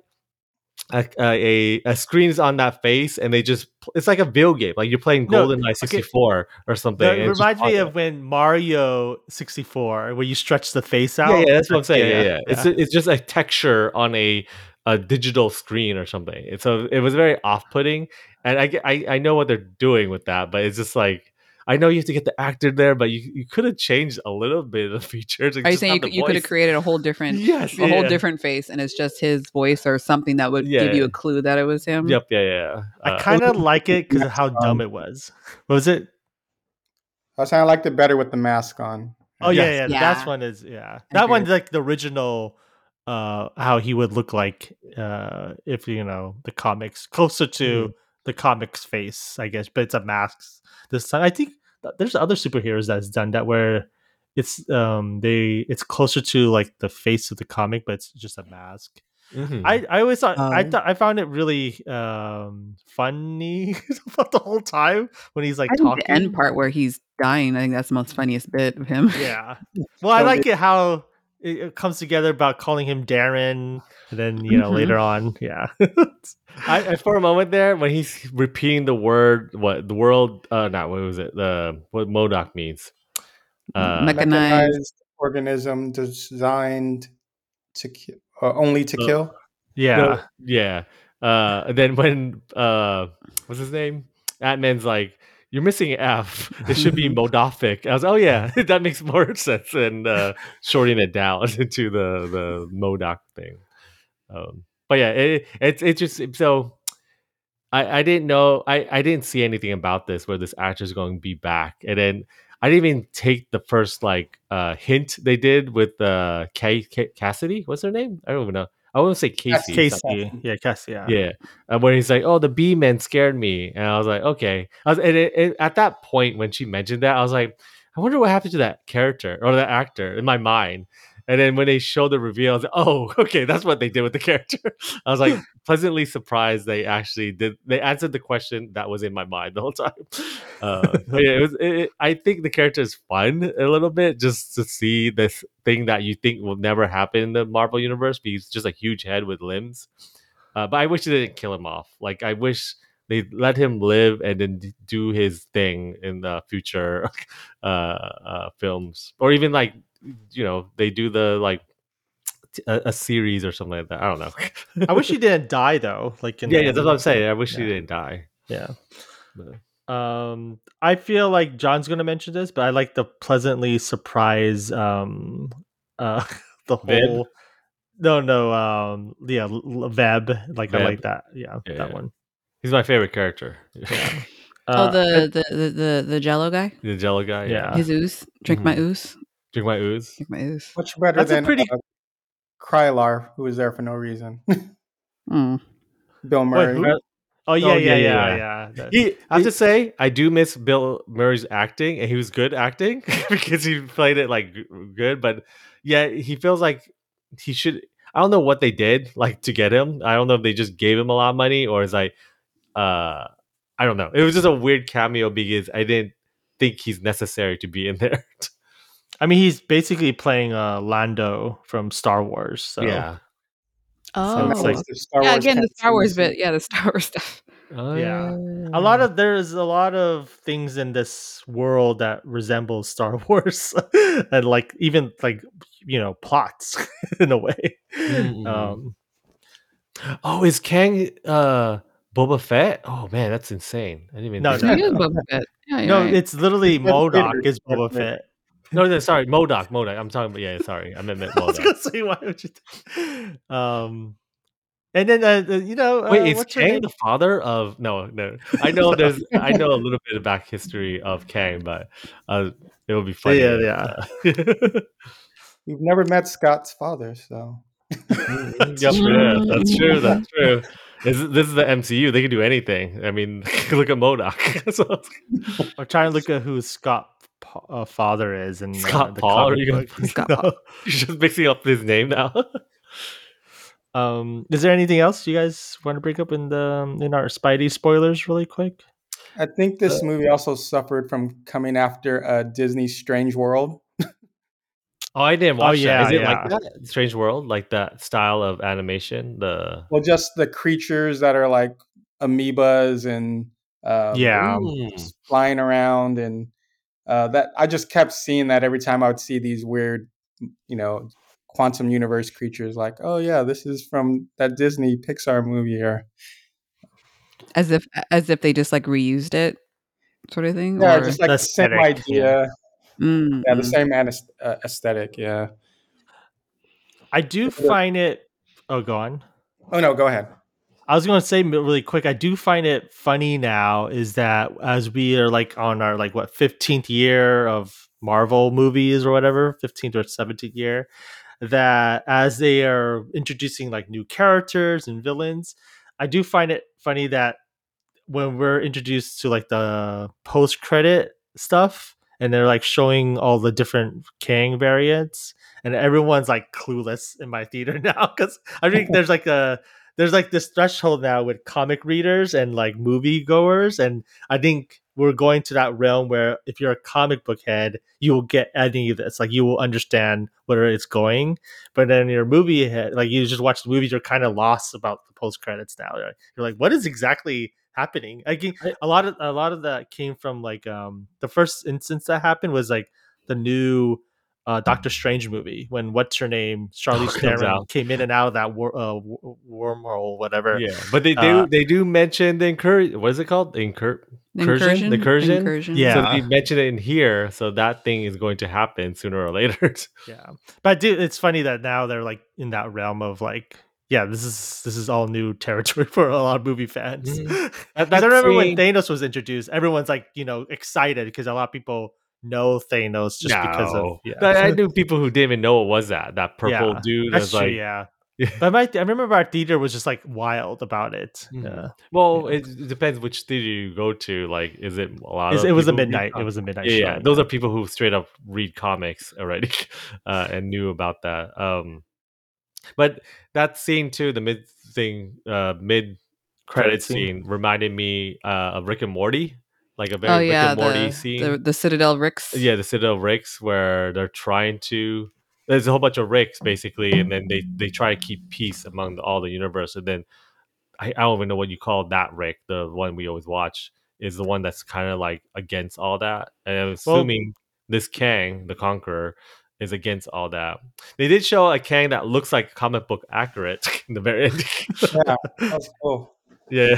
a a, a screen is on that face, and they just it's like a video game, like you're playing No, GoldenEye 64 or something. That and it's just reminds me of when Mario 64, where you stretch the face out. yeah, yeah, that's what I'm saying. Yeah, Yeah, yeah. It's it's just a texture on a a digital screen or something. And so it was very off putting, and I, I I know what they're doing with that, but it's just like I know you have to get the actor there, but you, you could have changed a little bit of the features. and Are you saying you, could- you could have created a whole different, Yes, a whole different face, and it's just his voice or something that would give you a clue that it was him? Yep, yeah, yeah. I Uh, kind of like it because of how Um, dumb it was. What was it? I was saying I liked it better with the mask on. Oh yeah, Yes. yeah. Yeah. That's one is yeah. That one's like the original. Uh, how he would look like uh if you know the comics closer to the comics face, I guess. But it's a mask this time. I think th- there's other superheroes that's done that where it's um they it's closer to like the face of the comic, but it's just a mask. mhm. I, I always thought I Um, thought I found it really um funny about the whole time when he's like I think talking. the end part where he's dying, I think that's the most funniest bit of him. Yeah. Well, I So like it how it, it comes together about calling him Darren, and then you know Mhm. later on, yeah. I, I for a moment there when he's repeating the word what the world uh not what was it the what MODOK means uh Mechanized. Mechanized organism designed to ki- uh, only to Uh, kill. yeah. No, yeah. Uh, and then when uh, what's his name? Ant-Man's like, "You're missing F. It should be Modofic." I was, "Oh yeah, that makes more sense." than uh, shorting it down into the the MODOK thing. Um, but yeah, it, it's it's just so. I, I didn't know I, I didn't see anything about this where this actor is going to be back and then I didn't even take the first like uh hint they did with uh Kay, Kay, Cassidy what's her name I don't even know I won't say Casey Casey. something. Yeah, Casey. Yeah. yeah, uh, when he's like, "Oh, the bee men scared me," and I was like, "Okay." I was, and it, it- at that point when she mentioned that, I was like, "I wonder what happened to that character or that actor in my mind." And then when they showed the reveal, I was like, "Oh, okay, that's what they did with the character." I was like pleasantly surprised they actually did. They answered the question that was in my mind the whole time. Uh, yeah, it was. It, I think the character is fun a little bit just to see this thing that you think will never happen in the Marvel universe. Because he's just a huge head with limbs. Uh, but I wish they didn't kill him off. Like I wish they let him live and then do his thing in the future uh, uh, films, or even like you know they do the like t- a, a series or something like that. I don't know. I wish he didn't die though. Like in yeah, the yeah, that's what I'm saying. I wish he didn't die. Yeah. But- Um, I feel like John's gonna mention this, but I like the pleasantly surprise. Um, uh, the Veb? whole. No, no. Um, yeah, L- L- Veb. Like I like that. Yeah, Yeah, that yeah. one. He's my favorite character. Yeah. oh, Uh, the, the the the the Jello guy, the Jello guy. Yeah. Yeah. his ooze. Drink my Mhm. ooze. Drink my ooze. Drink my ooze. Much better That's a than pretty- uh, Krylar, who was there for no reason. Mm. Bill Murray. who? Oh yeah, Oh, yeah, yeah, yeah, yeah, yeah. That- He, I have to say, I do miss Bill Murray's acting, and he was good acting because he played it like good. But yeah, he feels like he should. I don't know what they did like to get him. I don't know if they just gave him a lot of money or is like, uh, I don't know. It was just a weird cameo because I didn't think he's necessary to be in there. I mean, he's basically playing uh, Lando from Star Wars. So yeah. Oh, it's like- the Star yeah. Wars Again, the Star Wars cutscenes. bit. Yeah, the Star Wars stuff. Oh, Yeah. a lot of there's a lot of things in this world that resembles Star Wars, and like even like you know plots in a way. Mm, mm. Um, Oh, is Kang uh Boba Fett? Oh man, that's insane. I didn't even No, think no, Yeah, of he is that. Boba Fett. Yeah, no, right. it's literally Darth MODOK is Boba Fett. No, no, sorry, MODOK, MODOK. I'm talking about yeah, sorry. I meant, meant I was MODOK. gonna say why would you? Um, and then uh, the- you know, uh, Wait, is what's Kang the father of no, no. I know there's I know a little bit of back history of Kang, but uh it would be funny. Yeah, yeah. uh, We've never met Scott's father, so Yep, yeah, that's true. That's true. This is, this is the MCU. They can do anything. I mean, look at MODOK. So- I'm trying to look at who Scott uh, father is and Scott Paul, are you gonna- Scott No. Paul. You're just mixing up his name now. Um, is there anything else you guys want to bring up in the in our Spidey spoilers really quick? I think this movie also suffered from coming after uh, Disney's Strange World. Oh, I didn't watch yeah, that. Is it yeah. like that? Strange World, like that style of animation. The Well, just the creatures that are like amoebas and um, Yeah. Mm. flying around, and uh, that I just kept seeing that every time I would see these weird, you know, quantum universe creatures. Like, oh yeah, this is from that Disney Pixar movie, or as if as if they just like reused it. sort of thing. Yeah, or- just like the same Aesthetic, idea. Mm, Yeah, the mm. same anes- uh, aesthetic. Yeah. I do find it. Oh, go on. Oh no, go ahead. I was going to say really quick. I do find it funny now is that as we are like on our like what fifteenth year of Marvel movies or whatever, fifteenth or seventeenth year, that as they are introducing like new characters and villains, I do find it funny that when we're introduced to like the post credit stuff and they're like showing all the different Kang variants and everyone's like clueless in my theater now because I think there's like a there's like this threshold now with comic readers and like movie goers and I think we're going to that realm where if you're a comic book head you will get any of this like you will understand where it's going. But then you're movie head like you just watch the movies you're kind of lost about the post credits now. You're, you're like what is exactly happening? I think a lot of a lot of that came from like um the first instance that happened was like the new uh, Doctor Strange movie when what's her name Charlize comes Theron came in and out of that wor- uh, wormhole whatever. Yeah, but they do Uh, they do mention the incur. What is it called? The incur. Incursion? Incursion? Incursion. Yeah. So they mention it in here, so that thing is going to happen sooner or later. Yeah, but I do. It's funny that now they're like in that realm of like, yeah, this is this is all new territory for a lot of movie fans. Mhm. 'Cause That- I remember scene- when Thanos was introduced, everyone's like, you know, excited because a lot of people know Thanos just because of yeah. But I knew people who didn't even know it was that. That purple Yeah, dude That's true, like, yeah. Yeah. But my, I remember our theater was just like wild about it. Mhm. Yeah. well, Yeah. it, depends which theater you go to. Like, is it a lot? Of it was a people who read midnight. It was a midnight. yeah, yeah. showing, Those are people who straight up read comics already uh, and knew about that. Um, but that scene too, the mid thing, uh, mid Credit scene reminded me uh, of Rick and Morty, like a very Oh Rick yeah, and Morty the, scene. the the Citadel Ricks. yeah, the Citadel Ricks, where they're trying to. There's a whole bunch of Ricks basically, and then they they try to keep peace among the, all the universe, and then I, I don't even know what you call that Rick. The one we always watch is the one that's kind of like against all that, and I'm Well- assuming this Kang, the Conqueror, is against all that. They did show a Kang that looks like comic book accurate in the very end. Yeah, that's cool. yeah,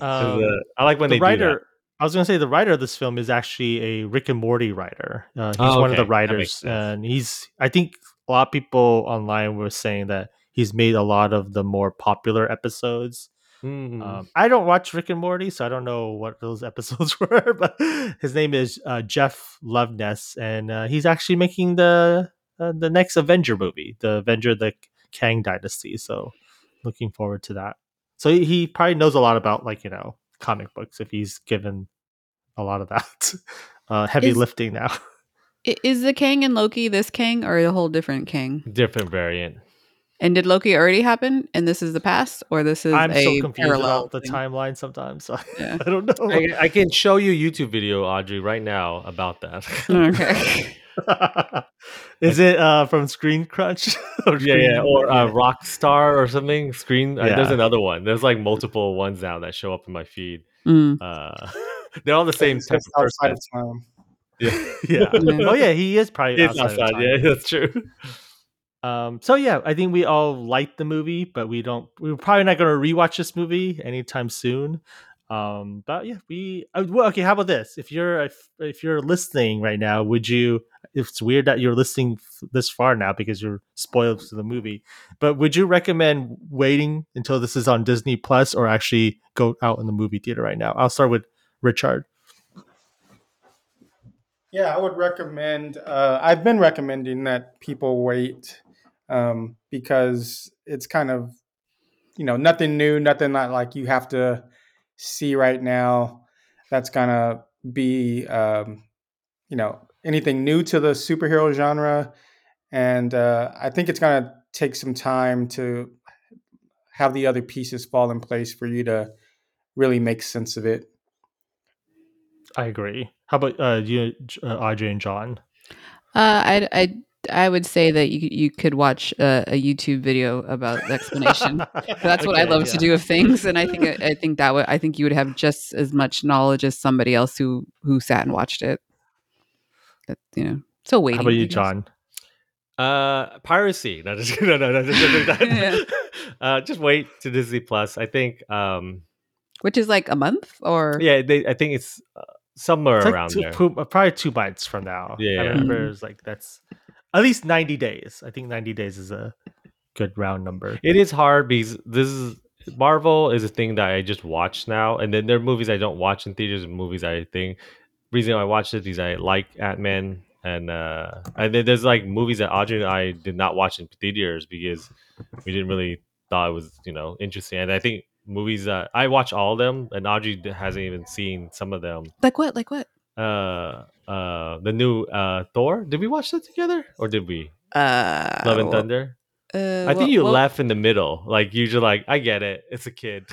Um, uh, I like when the they writer. I was going to say the writer of this film is actually a Rick and Morty writer. Uh, he's Oh, one of the okay. Writers, and he's. I think a lot of people online were saying that he's made a lot of the more popular episodes. Mm. Um, I don't watch Rick and Morty, so I don't know what those episodes were. But his name is uh, Jeff Loveness, and uh, he's actually making the uh, the next Avenger movie, the Avenger the Kang Dynasty. So looking forward to that. So he, he probably knows a lot about like you know comic books if he's given a lot of that uh, heavy Is- lifting now. Is the Kang and Loki this Kang or a whole different Kang? different variant. And did Loki already happen? And this is the past, or this is I'm a so confused parallel about the thing? timeline sometimes. So Yeah. I don't know. I, I can show you a YouTube video, Audrey, right now about that. Okay. is it uh, from ScreenCrush? Or yeah, yeah, or uh, Rockstar or something. Screen. Uh, there's another one. There's like multiple ones now that show up in my feed. Mm. Uh, they're all the same It's type of outside person. of time. Yeah, yeah. Yeah. Oh yeah, he is probably it's outside. of outside. time. Yeah, that's true. Um. So yeah, I think we all like the movie, but we don't. We're probably not going to rewatch this movie anytime soon. Um. But yeah, we. Uh, well, okay. How about this? If you're if, if you're listening right now, would you? It's weird that you're listening this far now because you're spoiled to the movie. But would you recommend waiting until this is on Disney Plus or actually go out in the movie theater right now? I'll start with Richard. Yeah, I would recommend. Uh, I've been recommending that people wait um, because it's kind of, you know, nothing new, nothing that like you have to see right now. That's gonna be, um, you know, anything new to the superhero genre, and uh, I think it's gonna take some time to have the other pieces fall in place for you to really make sense of it. I agree. How about uh, you, uh, Audrey and John? Uh, I I I would say that you you could watch a, a YouTube video about the explanation. That's what I love yeah. to do of things, and I think I think that would I think you would have just as much knowledge as somebody else who who sat and watched it. That you know, so waiting. How about you. John? Uh, piracy. No, just, no, no, no, just, don't do that. Yeah. uh, just wait to Disney Plus. I think. Um, Which is like a month or yeah, they. I think it's uh, somewhere It's like around two, there. pu- uh, probably two bites from now. Yeah, I yeah. remember Mhm. it was like that's at least ninety days. I think ninety days is a good round number. It is hard because this is Marvel is a thing that I just watch now, and then there are movies I don't watch in theaters and movies I think reason I watched it is I like Ant Man and uh and there's like movies that Audrey and I did not watch in theaters because we didn't really thought it was you know interesting, and I think movies that I watch all of them and Audrey hasn't even seen some of them. Like what? Like what? Uh, uh, the new uh Thor. Did we watch that together or did we? Uh, Love and well, Thunder. Uh, I think you well- left in the middle. Like usually, like I get it. It's a kid.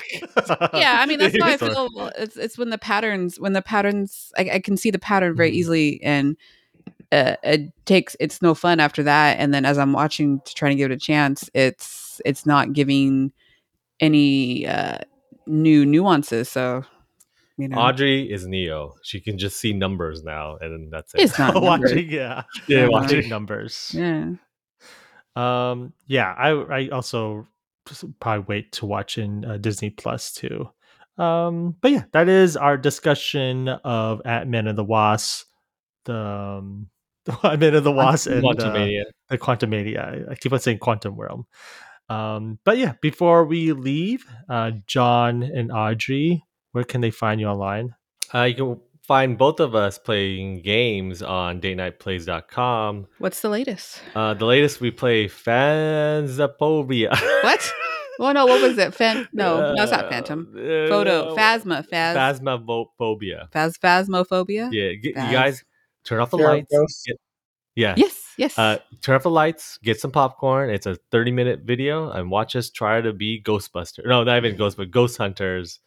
Yeah, I mean that's why I feel. It's it's when the patterns when the patterns I, I can see the pattern very Mhm. easily, and uh, it takes it's no fun after that. And then as I'm watching to try to give it a chance, it's it's not giving any uh, new nuances. So you know, Audrey is Neo. She can just see numbers now, and that's it. it's not watching, Yeah, Yeah. watching. numbers. Yeah. Um, yeah, I I also probably wait to watch in uh, Disney Plus too. Um, but yeah, that is our discussion of Ant Man and the Wasp, the um, Man and the Wasp, and uh, the. I keep on saying Quantum Realm. Um, but yeah, before we leave, uh, John and Audrey, where can they find you online? Uh, you can find both of us playing games on dateniteplays.com. What's the latest? Uh, the latest we play Phansaphobia. What? Well, no. What was it? Fan? No, no, it's not Uh, Phantom. uh, Photo. Phasma. Phas. Phasmophobia. Phas. Phasmophobia. Yeah, get, you guys turn off the Fear of lights. Get- yeah. Yes. Yes. Uh, turn off the lights, get some popcorn. It's a 30 minute video and watch us try to be Ghostbusters. No, not even Ghost, but Ghost Hunters.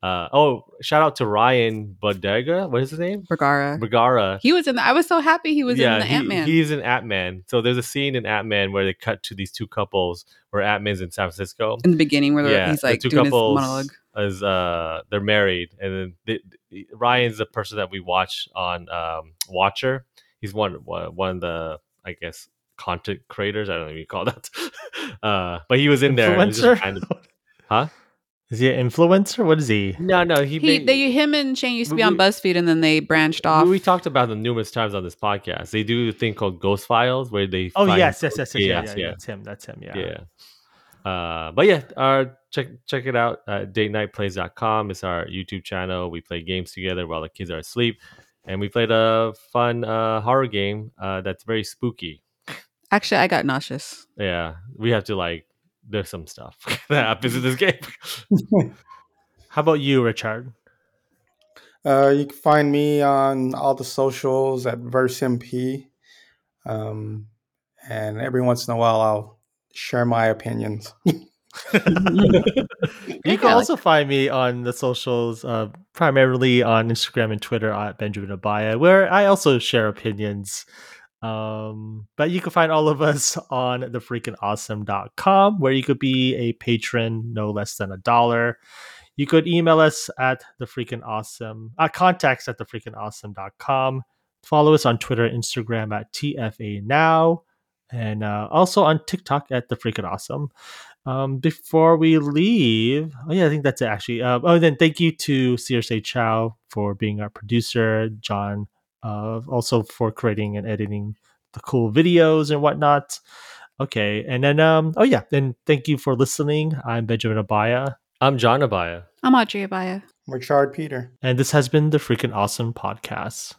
Uh, oh, shout out to Ryan Bodega. What is his name? Bergara. Bagara. He was in. The, I was so happy he was yeah, in the he- Ant Man. He's in Ant Man. So there's a scene in Ant Man where they cut to these two couples where Ant Man's in San Francisco. in the beginning where yeah, he's the like two doing his monologue. Is uh they're married, and then they- Ryan's the person that we watch on um, Watcher. He's one one of the I guess content creators. I don't know what you call that. uh, but he was in there. It was just Influencer? kind of- huh? Is he an influencer? What is he? No, no. He, He, made, they, him and Shane used to We- be on BuzzFeed, and then they branched off. we, we talked about them numerous times on this podcast. They do a thing called Ghost Files where they Oh find yes, yes, yes, yes, yeah, yes, yeah, yeah. That's him. That's him. Yeah. yeah. Uh, but yeah, uh, check check it out. Uh, dateniteplays.com is our YouTube channel. We play games together while the kids are asleep, and we played a fun uh, horror game uh, that's very spooky. Actually, I got nauseous. Yeah, we have to like. There's some stuff that happens in this game. How about you, Richard? Uh, you can find me on all the socials at VerseNP. Um, and every once in a while, I'll share my opinions. You can also find me on the socials, uh, primarily on Instagram and Twitter at Benjamin Abaya, where I also share opinions. Um, but you can find all of us on thefreakingawesome.com, where you could be a patron no less than a dollar. You could email us at the freaking awesome, uh, contacts at thefreakingawesome.com. Follow us on Twitter Instagram at TFA Now, and uh, also on TikTok at the freaking awesome. Um, before we leave, oh yeah, I think that's it actually. Uh, oh, then thank you to Sear Saechao for being our producer, John, uh, also for creating and editing the cool videos and whatnot. Okay, and then um, oh yeah, then thank you for listening. I'm Benjamin Abaya, I'm John Abaya. I'm Audrey Abaya. Richard Peter. and this has been the freaking awesome podcast.